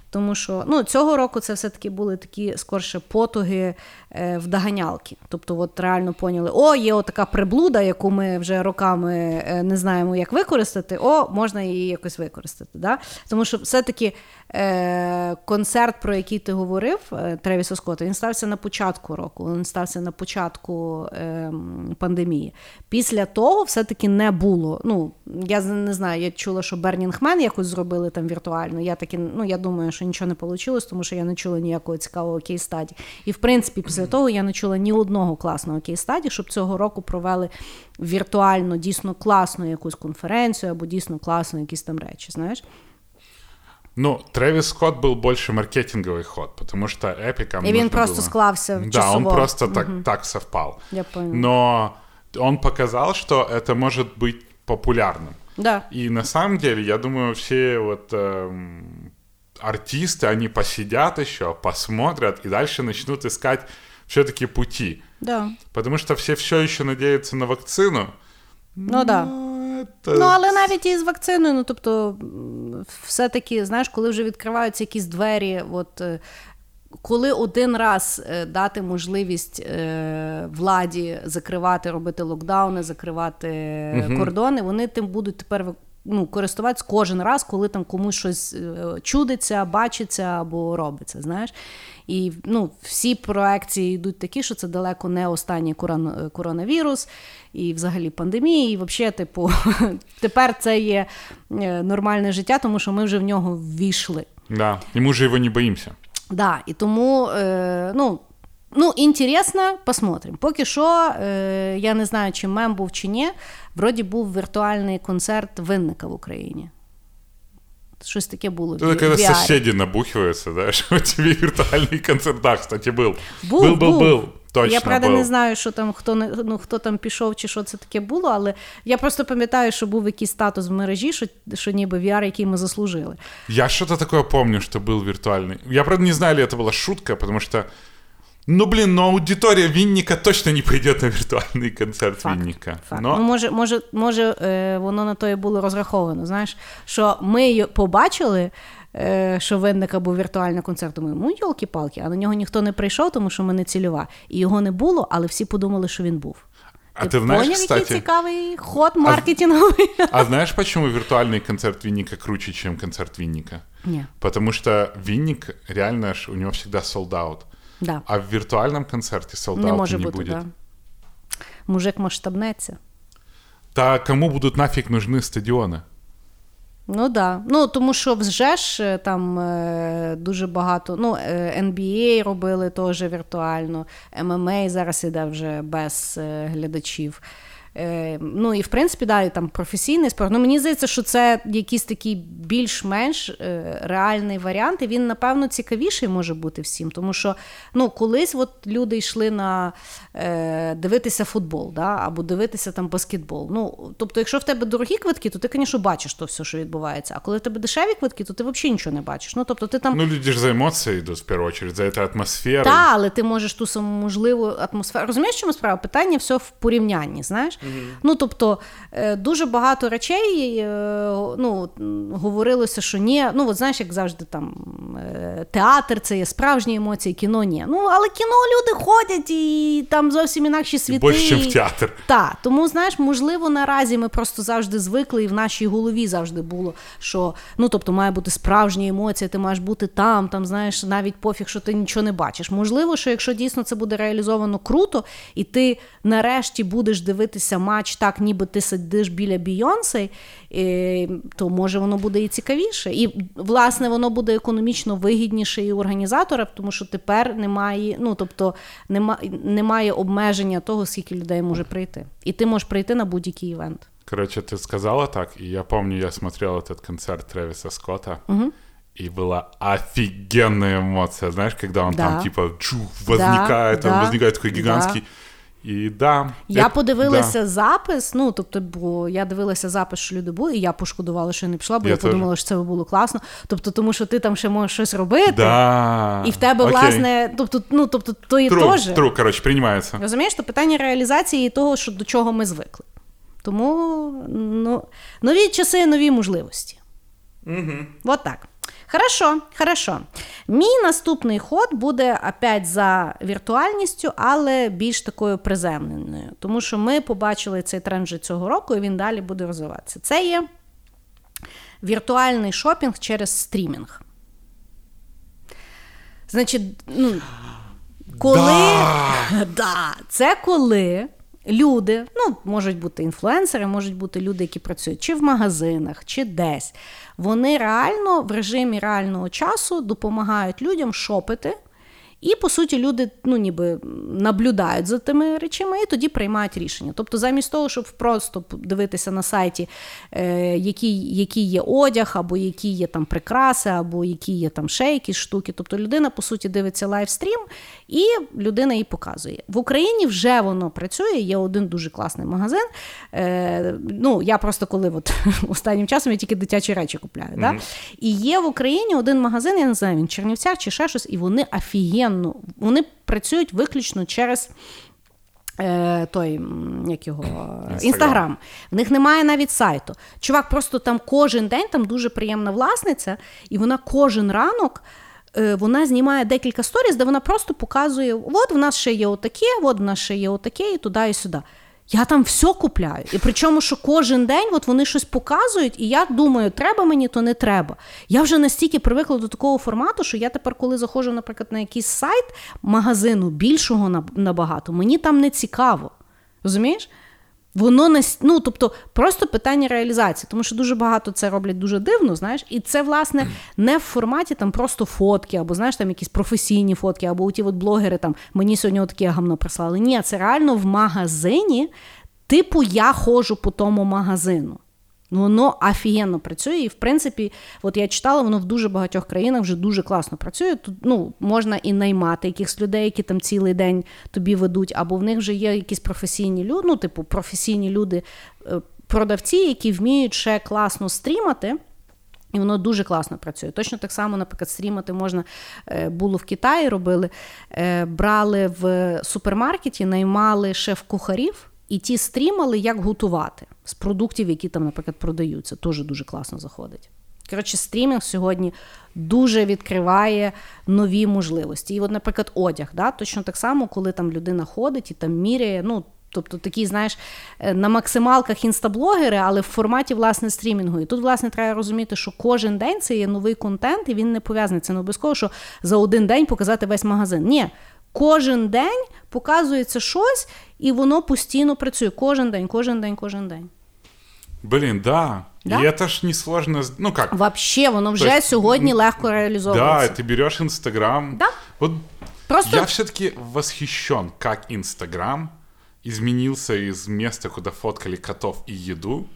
Тому що ну, цього року це все-таки були такі скорше потуги в доганялки. Тобто, от реально поняли, о, є отака приблуда, яку ми вже роками е, не знаємо, як використати, о, можна її якось використати. Да? Тому що все-таки е, концерт, про який ти говорив, е, Тревіса Скотта, він стався на початку року, він стався на початку е, пандемії. Після того все-таки не було. Ну, я не знаю, я чула, що Man якось зробили там віртуально. Я таки, ну, я думаю, що нічого не вийшло, тому що я не чула ніякого цікавого кейс-стаді. І в принципі, після того я не чула ні одного класного кейс-стаді, щоб цього року провели віртуально дійсно класну якусь конференцію або дійсно класну якісь там речі. Знаєш? Ну, Трэвис Скотт был больше маркетинговый ход, потому что Эпиком И він нужно просто было- склався Да, часово. он просто так, так совпал. Я поняла. Но он показал, что это может быть популярным. Да. И на самом деле, я думаю, все вот эм, артисты, они посидят еще, посмотрят и дальше начнут искать все-таки пути. Да. Потому что все все еще надеются на вакцину. Ну да. Ну, это- Ну, але навіть і з вакциною, ну тобто, все-таки, знаєш, коли вже відкриваються якісь двері, от. е, Коли один раз е, дати можливість е, владі закривати, робити локдауни, закривати е, кордони, вони тим будуть тепер ну, користуватися кожен раз, коли там комусь щось е, чудиться, бачиться або робиться. Знаєш? І ну, всі проекції йдуть такі, що це далеко не останній корон- е, коронавірус, і взагалі пандемії. І взагалі, типу, <laughs> тепер це є е, нормальне життя, тому що ми вже в нього ввійшли. Да, и мы же его не боимся. Да, і тому, е, ну, ну, інтересно, посмотрим. Поки що, е, я не знаю, чи мем був чи ні. Вроді був віртуальний концерт винника в Україні. Щось таке було. в- Это когда в VR. соседи набухиваются, да, что <laughs> у тебя виртуальный концерт. Да, кстати, был. Був, был, был, був. был. Точно я правда был. не знаю, що там хто не ну хто там пішов чи що це таке було, але я просто пам'ятаю, що був якийсь статус в мережі, що, що ніби VR, який ми заслужили. Я что-то такое помню, что был виртуальный. Я, правда, не знаю, ли это была шутка, потому что, ну, блин, ну аудитория Винника точно не пойдет на виртуальный концерт Факт, Винника. Факт. Но Ну, може, може, може е, воно на то і було розраховано. Знаєш, що ми побачили, е, що винника був віртуальний концерт. Думаю, ну йолки-палки, а на нього ніхто не прийшов, тому що ми не цільова. І його не було, але всі подумали, що він був. А ти знаєш, поняв, кстати- який цікавий ход маркетинговий? А знаешь, почему виртуальный концерт Винника круче, чем концерт Винника? Ні, Потому что Винник реально ж, у него всегда sold out. Да. А в віртуальному концерті солдат не може не бути, будет. Да. Мужик масштабнеться. Та кому будуть нафіг нужны стадіони? Ну да. Ну тому що вже ж е, там е, дуже багато. Ну, е, NBA робили теж віртуально, ММА зараз іде вже без е, глядачів. Е, ну і в принципі, да, і там професійний спорт. Ну мені здається, що це якийсь такий більш-менш е, реальний варіант, і він, напевно, цікавіший може бути всім. Тому що ну, колись от люди йшли на е, дивитися футбол, да, або дивитися там баскетбол. Ну, тобто, якщо в тебе дорогі квитки, то ти, звісно, бачиш то все, що відбувається. А коли в тебе дешеві квитки, то ти взагалі нічого не бачиш. Ну, тобто, ти там... Ну, люди ж за емоції йдуть в першу чергу, за це атмосферу. Так, але ти можеш ту саму можливу атмосферу. Розумієш, чому справа? Питання все в порівнянні, знаєш? Mm-hmm. Ну, тобто, е, дуже багато речей е, ну, говорилося, що ні. Ну, от знаєш, як завжди, там е, театр це є справжні емоції, кіно ні. Ну, але кіно люди ходять і там зовсім інакші світи. Більше, в театр. Так, тому знаєш, можливо, наразі ми просто завжди звикли, і в нашій голові завжди було, що ну, тобто, має бути справжні емоції, ти маєш бути там, там, знаєш, навіть пофіг, що ти нічого не бачиш. Можливо, що якщо дійсно це буде реалізовано круто, і ти нарешті будеш дивитися матч так, ніби ти сидиш біля Бійонси, то може воно буде і цікавіше. І, власне, воно буде економічно вигідніше і у організатора, тому що тепер немає, ну тобто немає, немає обмеження того, скільки людей може прийти. І ти можеш прийти на будь-який івент. Короче, ты сказала так, и я помню, я смотрел этот концерт Трэвиса Скотта, угу. и была офигенная эмоция, знаешь, когда он да. там типа чух, возникает, да, он да, возникает такой гигантский. Да. І да, Я як, подивилася да. запис. Ну тобто, бо я дивилася запис, що люди були, і я пошкодувала, що я не пішла, бо я, я подумала, що це було класно. Тобто, тому що ти там ще можеш щось робити, да. і в тебе, Окей. власне, тобто, ну тобто, то і теж. Тру, коротше, приймається. Розумієш, то питання реалізації і того, що до чого ми звикли. Тому ну, нові часи, нові можливості. Угу. От так. Хорошо, хорошо. Мій наступний ход буде опять за віртуальністю, але більш такою приземленою. Тому що ми побачили цей тренд вже цього року, і він далі буде розвиватися. Це є віртуальний шопінг через стрімінг. Значить, ну, коли. Да. <laughs> да, Це коли люди, ну, можуть бути інфлюенсери, можуть бути люди, які працюють чи в магазинах, чи десь. Вони реально в режимі реального часу допомагають людям шопити. І, по суті, люди ну, ніби наблюдають за тими речами і тоді приймають рішення. Тобто, замість того, щоб просто дивитися на сайті, е, який який є одяг, або які є там прикраси, або які є там ще якісь штуки. Тобто людина, по суті, дивиться лайвстрім, і людина її показує. В Україні вже воно працює. Є один дуже класний магазин. Е, ну, Я просто коли от, <laughs> останнім часом я тільки дитячі речі купляю. Mm-hmm. Да? І є в Україні один магазин, я не знаю, він в Чернівцях чи ще щось, і вони офігенно, вони працюють виключно через. Е, той, як його, Інстаграм. В них немає навіть сайту. Чувак, просто там кожен день там дуже приємна власниця, і вона кожен ранок Е, вона знімає декілька сторіз, де вона просто показує: от в нас ще є отаке, от в нас ще є отаке, і туди, і сюди. Я там все купляю. І причому, що кожен день от вони щось показують, і я думаю, треба мені, то не треба. Я вже настільки привикла до такого формату, що я тепер, коли заходжу, наприклад, на якийсь сайт магазину більшого набагато, мені там не цікаво. Розумієш? Воно не ну, тобто просто питання реалізації, тому що дуже багато це роблять дуже дивно, знаєш, і це, власне, не в форматі там просто фотки, або знаєш, там якісь професійні фотки, або ті от блогери там мені сьогодні таке гамно прислали. Ні, це реально в магазині, типу, я ходжу по тому магазину. Ну, воно офігенно працює, і в принципі, от я читала, воно в дуже багатьох країнах вже дуже класно працює. Тут ну, можна і наймати якихось людей, які там цілий день тобі ведуть, або в них вже є якісь професійні люди, ну, типу, професійні люди, е, продавці, які вміють ще класно стрімати. І воно дуже класно працює. Точно так само, наприклад, стрімати можна е, було в Китаї, робили, е, брали в супермаркеті, наймали шеф-кухарів. І ті стрімали, як готувати з продуктів, які там, наприклад, продаються. Теж дуже класно заходить. Коротше, стрімінг сьогодні дуже відкриває нові можливості. І, от, наприклад, одяг, да, точно так само, коли там людина ходить і там міряє. ну, Тобто такі, знаєш, е, на максималках інстаблогери, але в форматі власне стрімінгу. І тут, власне, треба розуміти, що кожен день це є новий контент, і він не пов'язаний. Це не обов'язково, що за один день показати весь магазин. Ні, кожен день показується щось, і воно постійно працює. Кожен день, кожен день, кожен день. Блин, да. Да? И это ж несложно, с- ну как, Вообще, воно вже есть, сьогодні м, легко да, реалізовується. ты берешь Инстаграм. Да. Вот Просто я все-таки восхищен, как Инстаграм изменился из места, куда фоткали котов и еду,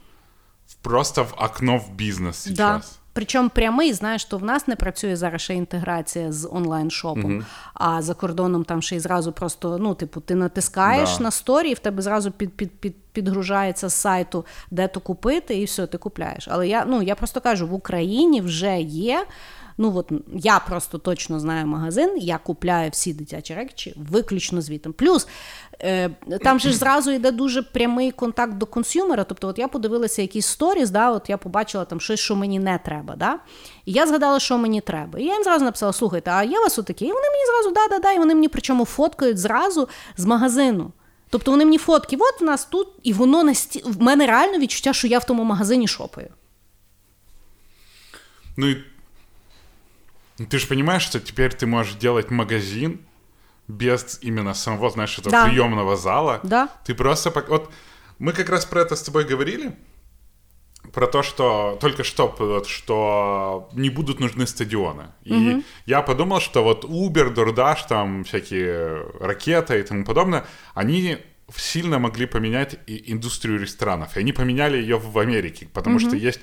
в- просто в окно в бизнес Да. Причому прямий, знаєш, то в нас не працює зараз ще інтеграція з онлайн-шопом, а за кордоном там ще й зразу просто, ну, типу, ти натискаєш Да. на сторі, і в тебе зразу під, під, під, підгружається з сайту, де то купити, і все, ти купляєш. Але я, ну, я просто кажу, в Україні вже є. Ну от я просто точно знаю магазин, я купляю всі дитячі речі виключно звітом. Плюс е, там же ж зразу йде дуже прямий контакт до консюмера. Тобто, от я подивилася якісь сторіс, да, от я побачила там щось, що мені не треба. Да? І я згадала, що мені треба. І я їм зразу написала: слухайте, а є у вас отакі? І вони мені зразу да-да-да, і вони мені причому фоткають зразу з магазину. Тобто вони мені фотки, от в нас тут, і воно насті... в мене реально відчуття, що я в тому магазині шопаю. Ну ну, ты же понимаешь, что теперь ты можешь делать магазин без именно самого, знаешь, этого Да. приемного зала. Да. Ты просто... Вот мы как раз про это с тобой говорили, про то, что только что, вот, что не будут нужны стадионы. И я подумал, что вот Uber, DoorDash, там всякие ракеты и тому подобное, они сильно могли поменять и индустрию ресторанов. И они поменяли ее в Америке, потому что есть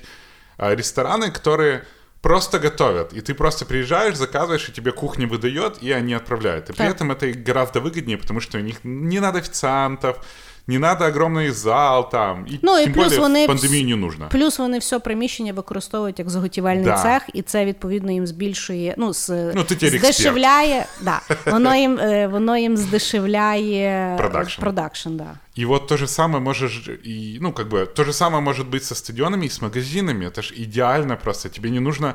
а, рестораны, которые просто готовят. И ты просто приезжаешь, заказываешь, и тебе кухня выдает, и они отправляют. И при Так. этом это и гораздо выгоднее, потому что у них не надо официантов, не надо огромный зал там. И Ну, і тем плюс более вони в пандемию не нужно. Плюс вони все приміщення використовують як заготівельний Да. цех, і це відповідно їм збільшує. Ну, з, Ну, ти тепер експерт. здешевляє, да, <laughs> воно їм е, воно їм здешевляє Продакшн. продакшн да. И вот то же самое можешь, и, ну, как бы, то же самое может быть со стадионами и с магазинами. Это же идеально просто. Тебе не нужно...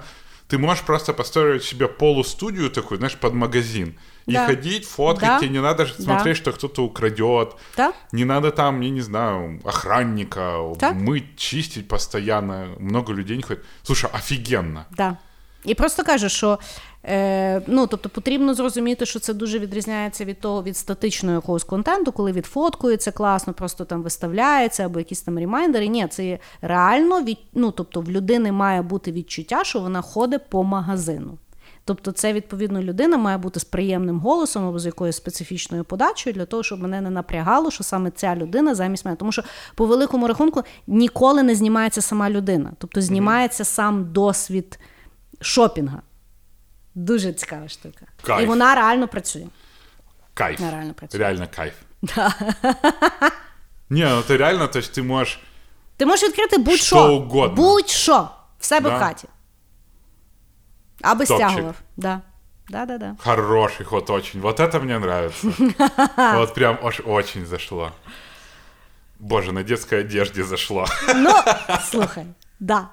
Ты можешь просто построить себе полустудию такую, знаешь, под магазин. И Да. ходить, фоткать, Да. тебе не надо же Да. смотреть, что кто-то украдет. Да. Не надо там, я не знаю, охранника, Так. мыть, чистить постоянно. Много людей не ходит. Слушай, офигенно. Да. І просто кажу, що е, ну, тобто потрібно зрозуміти, що це дуже відрізняється від того від статичного якогось контенту, коли відфоткується класно, просто там виставляється або якісь там ремайдери. Ні, це реально від, ну, тобто в людини має бути відчуття, що вона ходить по магазину. Тобто, це відповідно людина має бути з приємним голосом або з якоюсь специфічною подачею для того, щоб мене не напрягало, що саме ця людина замість мене. Тому що по великому рахунку ніколи не знімається сама людина, тобто знімається сам досвід шопінга. Дуже цікава штука. Кайф. І вона реально працює. Кайф. Да, реально працює. Реально кайф. <laughs> Не, ну ты реально, то есть ты можешь... Ти можеш відкрити будь-що. Що угодно. Будь-що в себе Да. в хаті. Аби Топчик. стягував. Да. Да, да, да. Хороший ход очень. Вот это мне нравится. <laughs> Вот прям аж очень зашло. Боже, на детской одежде зашло. <laughs> Ну, слухай, да.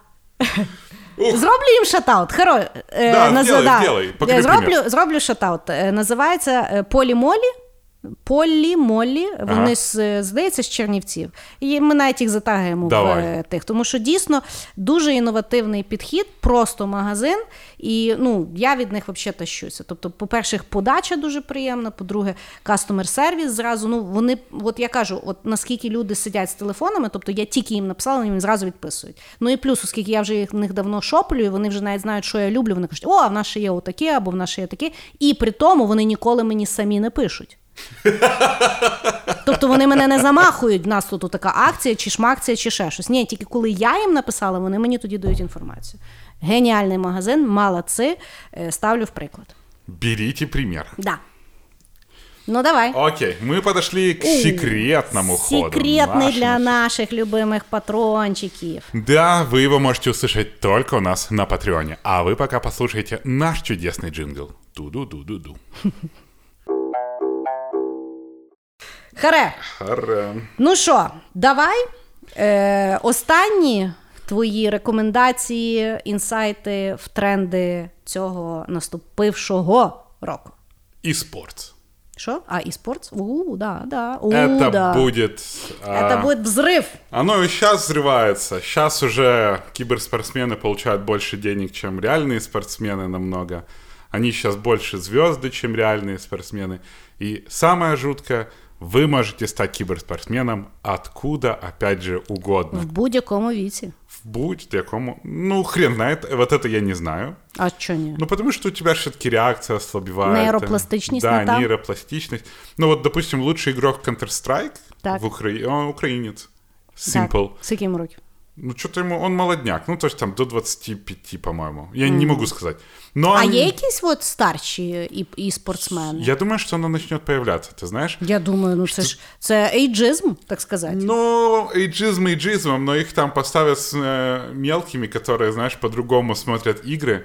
Ух. Зроблю їм шатаут. Хоро, е, Да, назв- сделай, да. сделай. Зроблю, зроблю шатаут. Е, Називається е, Полі-Молі. Полі-молі, вони Ага. з, здається, з Чернівців. І ми навіть їх затагаємо Давай. в е, тих, тому що дійсно дуже інновативний підхід, просто магазин. І ну, я від них взагалі тащуся. Тобто, по-перше, їх подача дуже приємна, по-друге, кастомер сервіс зразу. Ну, вони, от я кажу, от наскільки люди сидять з телефонами, тобто я тільки їм написала, вони мені зразу відписують. Ну і плюс, оскільки я вже їх них давно шоплю, і вони вже навіть знають, що я люблю. Вони кажуть, о, а в нас ще є отакі, або в нас ще є такі. І при тому вони ніколи мені самі не пишуть. Тобто вони мене не замахують, в нас тут така акція, чи шмакція, чи ще щось. Ні, тільки коли я їм написала, вони мені тоді дають інформацію. Геніальний магазин, молодці, е, ставлю в приклад. Берите пример. Да. Ну давай. Окей, мы подошли к секретному ходу. Секретний для нашему. наших любимих патрончиків. Да, вы его можете услышать только у нас на Патреоне. А вы пока послушайте наш чудесный джингл. Ту-ду-ду-ду-ду. Харе. Харе. Ну що, давай. Е, останні твої рекомендації, інсайти в тренди цього наступившого року. И спорт. Що? А, і спортс? У, да, да. У, Это да. будет... Это а, будет взрыв. Оно и сейчас взрывается. Сейчас уже киберспортсмены получают больше денег, чем реальные спортсмены намного. Они сейчас больше звезды, чем реальные спортсмены. И самое жуткое, вы можете стать киберспортсменом откуда, опять же, угодно. В будь-якому віці. В будь-якому... Ну, хрен знает, вот это я не знаю. А що ні? Ну, потому что у тебя все-таки реакция ослабевает. Нейропластичность Да, не та? нейропластичность. Ну, вот, допустим, лучший игрок Counter-Strike Так. в Украине, он украинец. Так, Simple. Скільки йому років? Ну, что-то ему, он молодняк. Ну, то есть там до 25, по-моему. Я не могу сказать. Но А он- є якісь от старші і, і спортсмени? Я думаю, что оно начнет появляться, ты знаешь? Я думаю, ну це ж це ейджизм, так сказати. Ну, эйджизм эйджизмом, но их там поставят с э, мелкими, которые, знаешь, по-другому смотрят игры,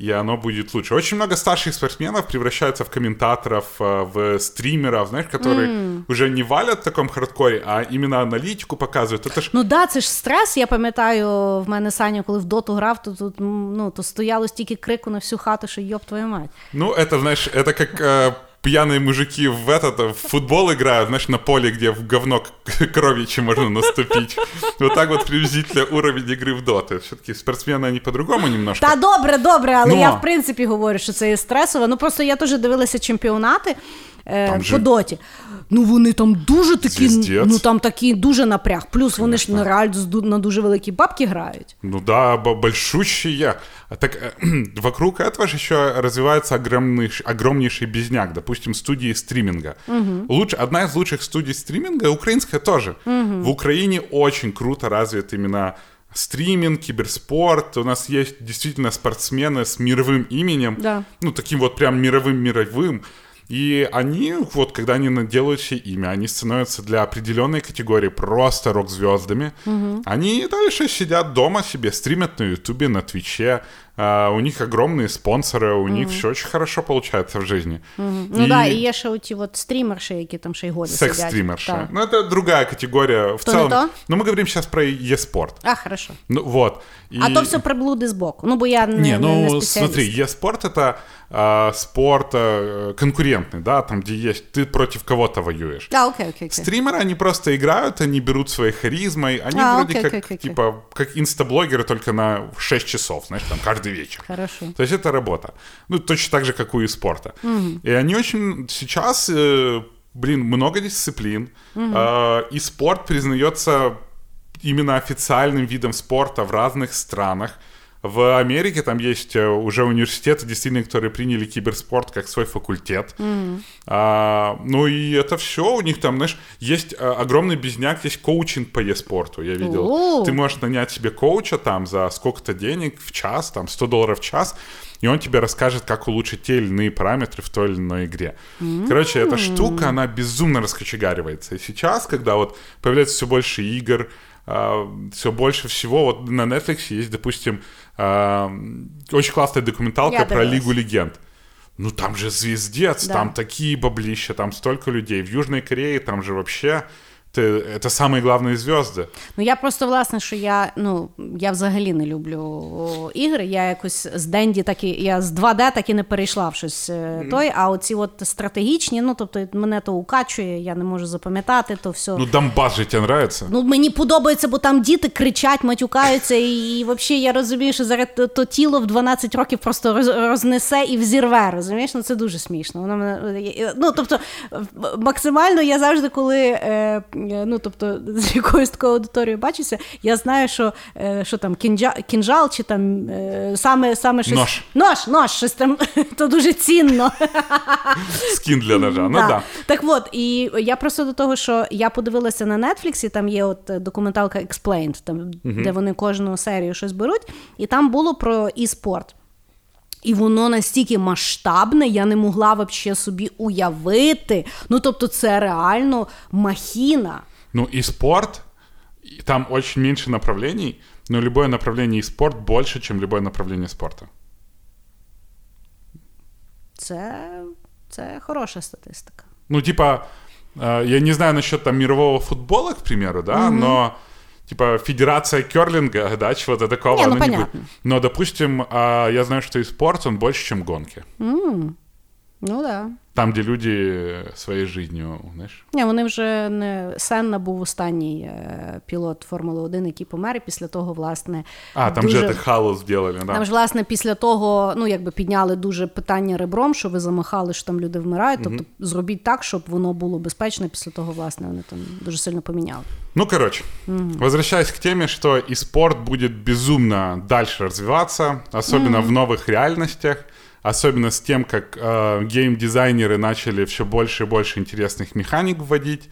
и оно будет лучше. Очень много старших спортсменов превращаются в комментаторов, э, в стримеров, знаешь, которые уже не валят в таком хардкоре, а именно аналитику показывают. Это ж Ну да, це ж стрес. Я пам'ятаю, в мене Саня, коли в доту грав, то тут м, ну то стояло стільки крику на всю хату, що йоп твою мать. Ну, это, знаешь, это как э, пьяные мужики в этот, в футбол играют, знаешь, на поле, где в говно к- кровичи можно наступить. Вот так вот приблизительно уровень игры в доты. Все-таки спортсмены, они по-другому немножко. Та добре, добре, але Ну. я в принципі говорю, що це є стресово. Ну просто я теж дивилася чемпіонати. е, Там по же- доті. Ну вони там дуже такі, Звіздець. ну там такі дуже напряг. Плюс вони ж на реально з ду- на дуже великі бабки грають. Ну да, б- большущие. А Так э, вокруг этого же еще развивается огромный, огромнейший безняк, допустим, студии стриминга. Луч, одна из лучших студий стриминга, украинская тоже. В Украине очень круто развит именно стриминг, киберспорт. У нас есть действительно спортсмены с мировым именем. Да. Ну, таким вот прям мировым-мировым. И они, вот когда они наделают себе имя, они становятся для определенной категории просто рок-звездами. Они дальше сидят дома себе, стримят на Ютубе, на Твиче. А, у них огромные спонсоры, у них все очень хорошо получается в жизни. Ну да, і є ще оті от стрімерші, які там ще й голі сидять. Секс-стримерша. Так. Ну, это другая категория в То не целом. то? Но мы говорим сейчас про e-спорт. А, хорошо. Ну, вот. И- А то все приблуди з боку. Ну, бо я не, Не, не, не ну спеціаліст. смотри, e-спорт это а, спорт а, конкурентный, да, там где есть ты против кого-то воюешь. А, окей, окей, окей. Стримеры, они просто играют, они берут своей харизмой, они А, вроде окей, как, окей, окей, окей. типа, как инстаблогеры, только на 6 часов, знаешь, там, каждый вечер. Хорошо. То есть это работа. Ну, точно так же, как у спорта. И они очень сейчас, э, блин, много дисциплин. Э, и спорт признается именно официальным видом спорта в разных странах. В Америке там есть э, уже университеты, действительно, которые приняли киберспорт как свой факультет. А, ну и это все у них там, знаешь, есть э, огромный безняк, есть коучинг по e-спорту, я видел. О. Ты можешь нанять себе коуча там за сколько-то денег в час, там 100 долларов в час, и он тебе расскажет, как улучшить те или иные параметры в той или иной игре. Короче, эта штука, она безумно раскочегаривается. И сейчас, когда вот появляется все больше игр, все больше всего, вот на Netflix есть, допустим, а, очень классная документалка Я про. Лигу Легенд. Ну там же звездец, Да. там такие баблища, там столько людей. В Южной Корее там же вообще ты- это самые главные звезды. Ну я просто власне, що я ну я взагалі не люблю о, ігри. Я якось з Денді, так і я з 2D так і не перейшла в щось е, той. А оці от стратегічні, ну тобто мене то укачує, я не можу запам'ятати, то все. Ну Донбасс же тебе нравится? Ну, мені подобається, бо там діти кричать, матюкаються, і, і взагалі я розумію, що зараз то, то тіло в 12 років просто роз, рознесе і взірве. Розумієш? Ну це дуже смішно. Воно мене я- ну, тобто, в- максимально я завжди, коли е, е, ну, тобто, з якоюсь такою аудиторією бачуся, я знаю, що, е, що там кінжал, кінжал чи там е, саме, саме щось. Нож. Нож, нож, щось там <laughs> то дуже цінно. Скин для ножа, ну Да. да. Так от, і я просто до того, що я подивилася на Netflix, і там є от е, документалка Explained, там, де вони кожну серію щось беруть, і там було про e-спорт. І воно настільки масштабне, я не могла вообще собі уявити. Ну, тобто, це реально махіна. Ну и спорт, там очень меньше направлений, но любое направление и спорт больше, чем любое направление спорта. Це, це хороша статистика. Ну, типа, э, я не знаю насчет там мирового футбола, к примеру, да, но типа федерация керлинга, да, чего-то такого. Не, ну, понятно. Не будет. Но, допустим, я знаю, что и спорт, он больше, чем гонки. Ну да. Там, де люди своєю життю, знаєш. Ні, вони вже не Сенна був останній е, пілот Формули 1, який помер, і після того, власне. А, там дуже... же це халус зробили, да. Там ж, власне, після того, ну, якби підняли дуже питання ребром, що ви замахали, що там люди вмирають. Тобто зробіть так, щоб воно було безпечно. Після того, власне, вони там дуже сильно поміняли. Ну, короче, возвращаясь к теме, что и спорт будет безумно дальше развиваться, особенно в новых реальностях, особенно с тем, как э, гейм-дизайнеры начали все больше и больше интересных механик вводить.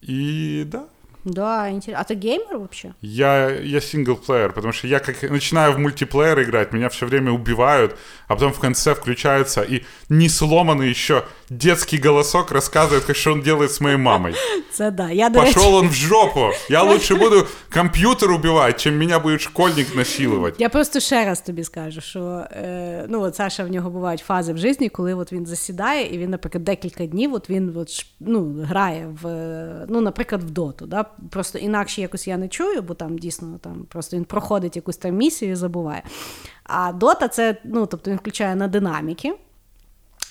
И да, Да, інтересно. А ти геймер взагалі? я, я синглплеер, потому что я как начинаю в мультиплеер играть, меня все время убивают, а потом в конце включается и не сломанный еще детский голосок рассказывает, как что он делает с моей мамой. <laughs> Це да. Я, Пошел он в жопу. Я лучше буду компьютер убивать, чем меня будет школьник насиловать. Я просто ще раз тобі скажу, що е, ну от Саша в нього бувають фази в житті, коли от він засідає, і він, наприклад, декілька днів от він от, ну, грає в, ну, наприклад, в доту. Да? Просто інакше якось я не чую, бо там дійсно там просто він проходить якусь там місію і забуває. А дота це, ну, тобто він включає на динаміки.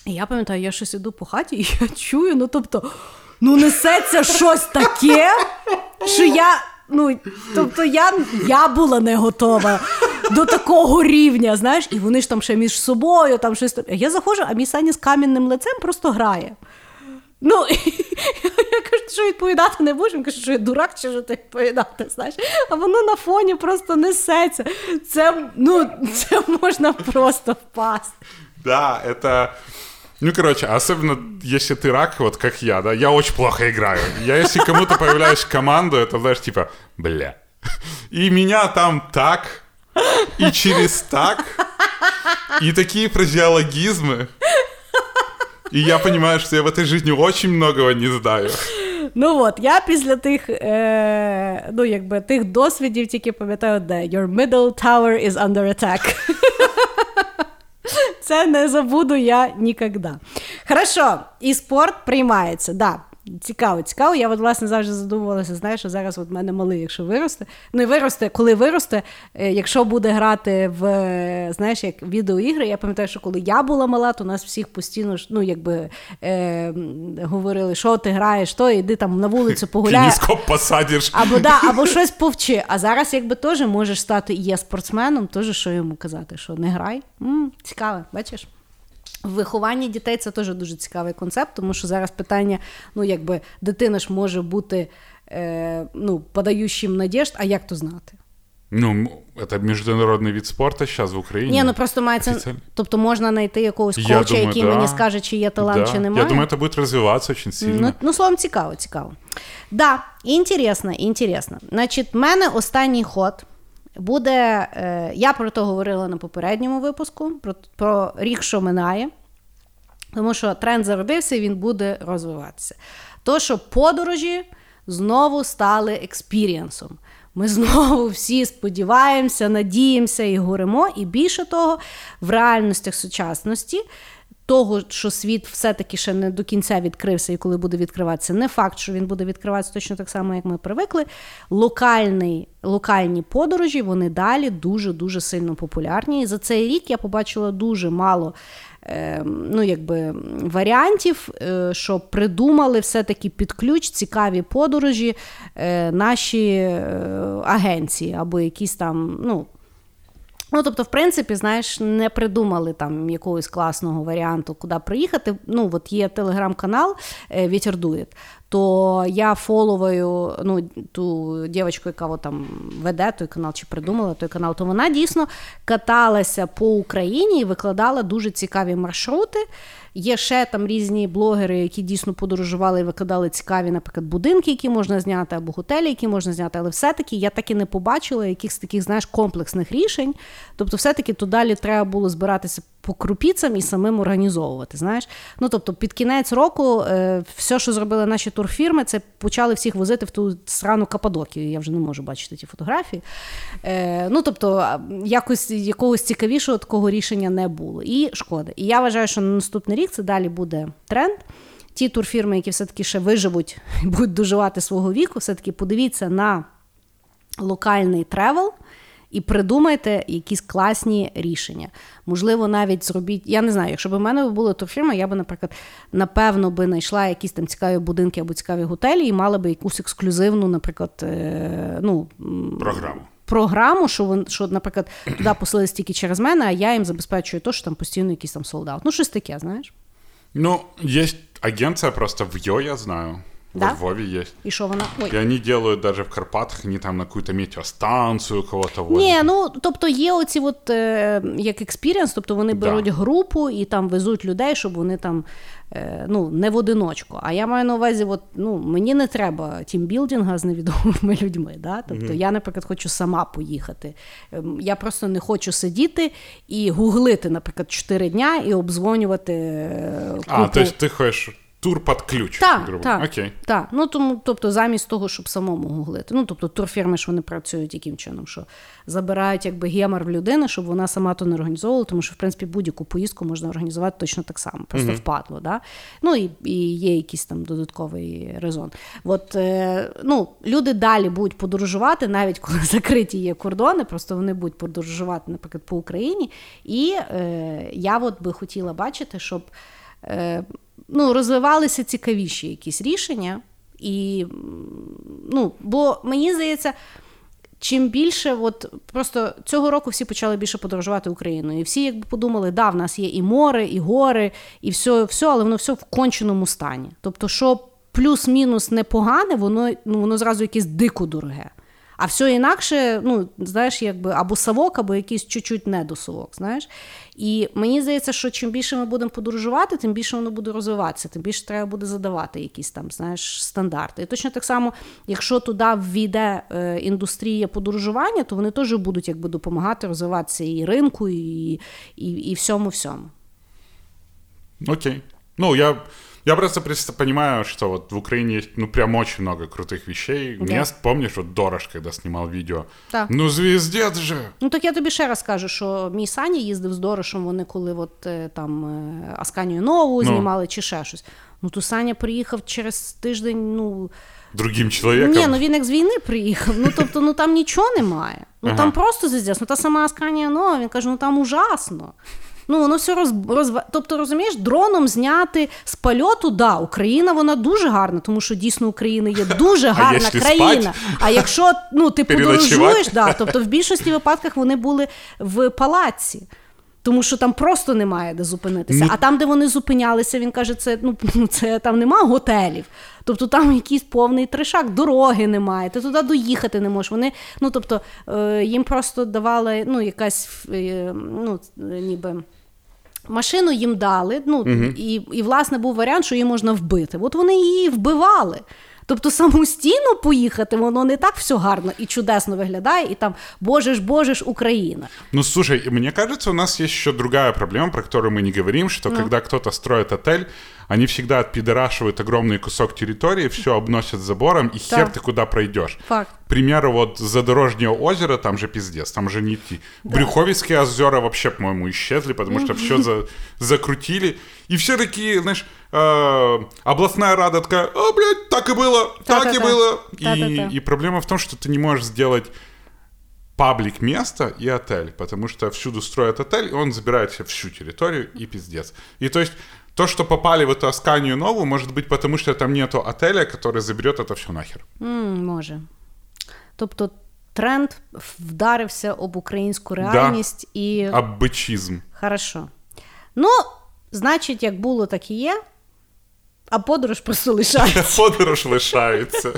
І я пам'ятаю, я щось іду по хаті, <laughs> і я чую, ну тобто, ну несеться щось таке, що я. Ну, тобто я, я була не готова до такого рівня, знаєш, і вони ж там ще між собою, там щось. Я заходжу, а мій Саня з камінним лицем просто грає. Ну, <laughs> і я кажу, що відповідати не будеш. Він каже, що я дурак, чи що ти відповідати, знаєш? А воно на фоні просто несеться. Це, ну, це можна просто впасти. Да, это... Ну, короче, особенно если ты рак, вот как я, да, я очень плохо играю. Я если кому-то появляюсь в команду, это, знаешь, типа, бля. И меня там так, и через так, и такие фразеологизмы. И я понимаю, что я в этой жизни очень многого не знаю. Ну от, я після тих, е, ну, якби, тих досвідів тільки пам'ятаю, де Your middle tower is under attack. Це не забуду я ніколи. Хорошо, і спорт приймається, да. Цікаво, цікаво. Я от, власне завжди задумувалася, знаєш, що зараз от мене малий, якщо виросте. Ну і виросте, коли виросте, е, якщо буде грати в е, знаєш, як відеоігри, я пам'ятаю, що коли я була мала, то нас всіх постійно ну, якби е, говорили, що ти граєш, то іди там на вулицю погуляй. Посадишь. Або да, або щось повчи. А зараз, якби теж можеш стати і є спортсменом, теж що йому казати, що не грай. м цікаве, бачиш? В вихованні дітей це теж дуже цікавий концепт, тому що зараз питання: ну, якби дитина ж може бути е, ну, подаючим надіжд, а як то знати? Ну, м, это международный вид спорта сейчас в Украине. Ні, ну просто мається. Офіціально. Тобто можна знайти якогось Я коуча, думаю, який да. мені скаже, чи є талант, Да. чи немає. Я думаю, это будет развиваться очень сильно. Ну, ну, словом, цікаво, цікаво. Да, інтересно, інтересно. Значить, в мене останній ход буде. Е, я про то говорила на попередньому випуску, про, про рік, що минає. Тому що тренд зародився і він буде розвиватися. То, що подорожі знову стали експірієнсом. Ми знову всі сподіваємося, надіємося і горимо. І більше того, в реальностях сучасності того, що світ все-таки ще не до кінця відкрився, і коли буде відкриватися, не факт, що він буде відкриватися точно так само, як ми привикли. Локальний, локальні подорожі вони далі дуже дуже сильно популярні. І за цей рік я побачила дуже мало. е, Ну, якби варіантів, е, що придумали все-таки під ключ цікаві подорожі е, наші е, агенції або якісь там, ну, Ну, тобто, в принципі, знаєш, не придумали там якогось класного варіанту, куди приїхати. Ну, от є телеграм-канал е, Вітер Дуєт, то я фоловую ну, ту дівчинку, яка от там веде той канал чи придумала той канал, то вона дійсно каталася по Україні і викладала дуже цікаві маршрути. Є ще там різні блогери, які дійсно подорожували і викладали цікаві, наприклад, будинки, які можна зняти, або готелі, які можна зняти. Але все-таки я так і не побачила якихось таких, знаєш, комплексних рішень. Тобто, все-таки то далі треба було збиратися по крупіцям і самим організовувати. Знаєш, ну тобто, під кінець року е, все, що зробили наші турфірми, це почали всіх возити в ту срану Кападокію. Я вже не можу бачити ті фотографії. Е, ну тобто, якось якогось цікавішого такого рішення не було. І шкода. І я вважаю, що на наступний рік це далі буде тренд. Ті турфірми, які все-таки ще виживуть і будуть доживати свого віку, все-таки подивіться на локальний travel і придумайте якісь класні рішення. Можливо, навіть зробіть. Я не знаю, якщо б у мене була турфірма, я би, наприклад, напевно, би знайшла якісь там цікаві будинки або цікаві готелі і мала би якусь ексклюзивну, наприклад, е, ну, Програму. Програму, що вон, що, наприклад, туди поселились тільки через мене, а я їм забезпечую те, що там постійно якийсь там sold out. Ну, щось таке, знаєш. Ну, есть агенция просто в Йо, я знаю. Да? В Львове есть. І що вона. Ой. И они делают даже в Карпатах, они там на какую-то метеостанцию кого-то возят. Ні, ну тобто є оці от е, як experience, тобто вони Да. беруть групу і там везуть людей, щоб вони там е, ну, не в одиночку. А я маю на увазі, от, ну, мені не треба тімбілдинга з невідомими людьми. Да? Тобто я, наприклад, хочу сама поїхати. Ем, Я просто не хочу сидіти і гуглити, наприклад, 4 дня і обдзвонювати. е, Купу... А, то есть ты хочешь тур под ключ, Так, грубо так, Окей. так. Ну, тому, тобто, замість того, щоб самому гуглити. Ну, тобто, турфірми ж вони працюють яким чином, що забирають якби гемор в людини, щоб вона сама то не організовувала, тому що, в принципі, будь-яку поїздку можна організувати точно так само, просто Мгм. впадло. Да? Ну і, і є якийсь там додатковий резон. От, е, ну, люди далі будуть подорожувати, навіть коли <laughs> закриті є кордони, просто вони будуть подорожувати, наприклад, по Україні. І е, я от би хотіла бачити, щоб е, ну, розвивалися цікавіші якісь рішення. І, ну, бо мені здається, чим більше, от просто цього року всі почали більше подорожувати Україною. І всі якби подумали, да, в нас є і море, і гори, і все, все але воно все в конченому стані. Тобто, що плюс-мінус непогане, воно, ну, воно зразу якесь дико дороге. А все інакше, ну, знаєш, якби або совок, або якийсь чуть-чуть недосовок, знаєш. І мені здається, що чим більше ми будемо подорожувати, тим більше воно буде розвиватися, тим більше треба буде задавати якісь там, знаєш, стандарти. І точно так само, якщо туди ввійде е, індустрія подорожування, то вони теж будуть якби допомагати розвиватися і ринку, і, і, і всьому всьому. Окей. Ну, я, я просто понимаю, что вот в Украине есть, ну, прям очень много крутых вещей, Да. мест. Помнишь, вот Дорож, когда снимал видео? Так. Ну, звездец же! Ну так я тобі ще раз кажу, що мій Саня їздив з Дорошем, вони коли от е, там е, Асканію Нову Ну. знімали чи ще щось. Ну то Саня приїхав через тиждень, ну. Другим человеком. Ні, ну він як з війни приїхав. Ну тобто, ну там нічого немає. Ну Ага. там просто звіздець. Ну та сама Асканія Нова, він каже, ну там ужасно. Ну, воно все роз, розва... Тобто, розумієш, дроном зняти з польоту, да, Україна вона дуже гарна, тому що дійсно Україна є дуже <laughs> гарна якщо країна. спать, А якщо ну, ти подорожуєш, да, тобто в більшості випадках вони були в палаці. Тому що там просто немає де зупинитися. А там, де вони зупинялися, він каже, це ну <laughs> це там нема готелів. Тобто там якийсь повний тришак, дороги немає, ти туди доїхати не можеш. Вони, ну тобто, е, їм просто давали ну, якась е, ну, ніби. Машину їм дали, ну і, і власне був варіант, що її можна вбити. От вони її вбивали. Тобто самостійно поїхати, воно не так все гарно і чудесно виглядає, і там Боже ж, Боже ж, Україна. Ну, слушай, мне кажется, у нас есть еще другая проблема, про которую мы не говорим, что Ну. когда кто-то строит отель, они всегда отпидорашивают огромный кусок территории, все обносят забором, и Да. хер ты куда пройдешь. Факт. К примеру, вот Задорожнее озеро, там же пиздец, там же не идти. Брюховицкие озера вообще, по-моему, исчезли, потому что все за- закрутили. И все такие, знаешь, э, областная рада такая, а, блядь, так и было, так и было. И, и проблема в том, что ты не можешь сделать паблик место и отель, потому что всюду строят отель, и он забирает себе всю территорию, и пиздец. И то есть то, что попали в эту Асканию новую, может быть потому, что там нету отеля, который заберет это все нахер. М, може. Тобто тренд вдарився об українську реальність і. Аббычизм. Хорошо. Ну, значить, як було, так і є. А подорож просто лишається. <laughs> Подорож лишається.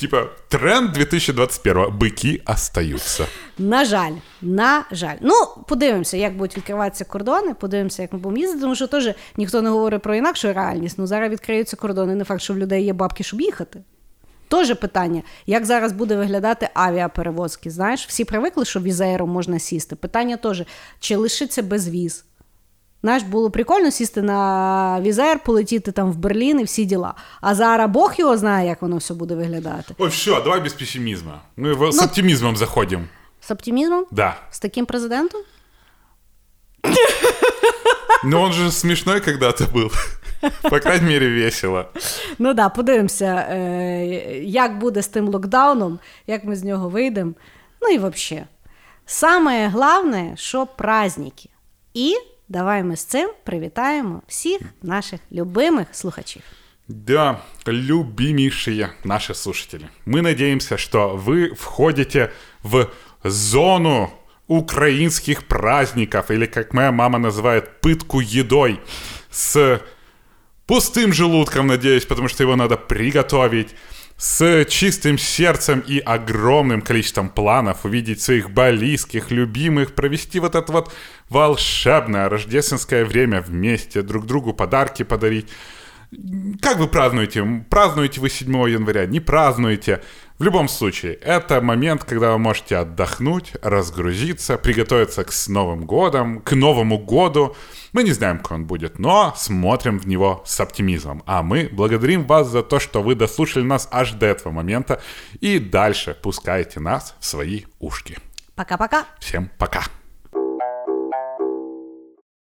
Типа, тренд 2021 Быки остаются. На жаль, на жаль. Ну, подивимося, як будуть відкриватися кордони, подивимося, як ми будемо їздити, тому що теж ніхто не говорить про інакшу реальність. Ну, зараз відкриються кордони, не факт, що в людей є бабки, щоб їхати. Теж питання, як зараз буде виглядати авіаперевозки. Знаєш, всі привикли, що візеєром можна сісти. Питання теж, чи лишиться без віз. Знаєш, було прикольно сісти на візер, полетіти там в Берлін і всі діла. А зараз Бог його знає, як воно все буде виглядати. Ой, все, давай без пессимизма. Мы в- с оптимизмом заходим. З оптимізмом? Да. З таким президентом? Но он же смешной когда-то был. По крайней мере, весело. Ну да, подивимося, е, як буде з тим локдауном, як ми з нього вийдемо. Ну і взагалі. Самое главное, що праздники. І давай ми з цим привітаємо всіх наших любимих слухачів. Да, любимейшие наши слушатели. Мы надеемся, что вы входите в зону украинских праздников, или, как моя мама называет, пытку едой, с пустым желудком, надеюсь, потому что его надо приготовить, с чистым сердцем и огромным количеством планов увидеть своих близких, любимых, провести вот это вот волшебное рождественское время вместе, друг другу подарки подарить. Как вы празднуете? Празднуете вы 7 января? Не празднуете? В любом случае, это момент, когда вы можете отдохнуть, разгрузиться, приготовиться к с Новым годом, к Новому году. Мы не знаем, как он будет, но смотрим в него с оптимизмом. А мы благодарим вас за то, что вы дослушали нас аж до этого момента и дальше пускаете нас в свои ушки. Пока-пока. Всем пока!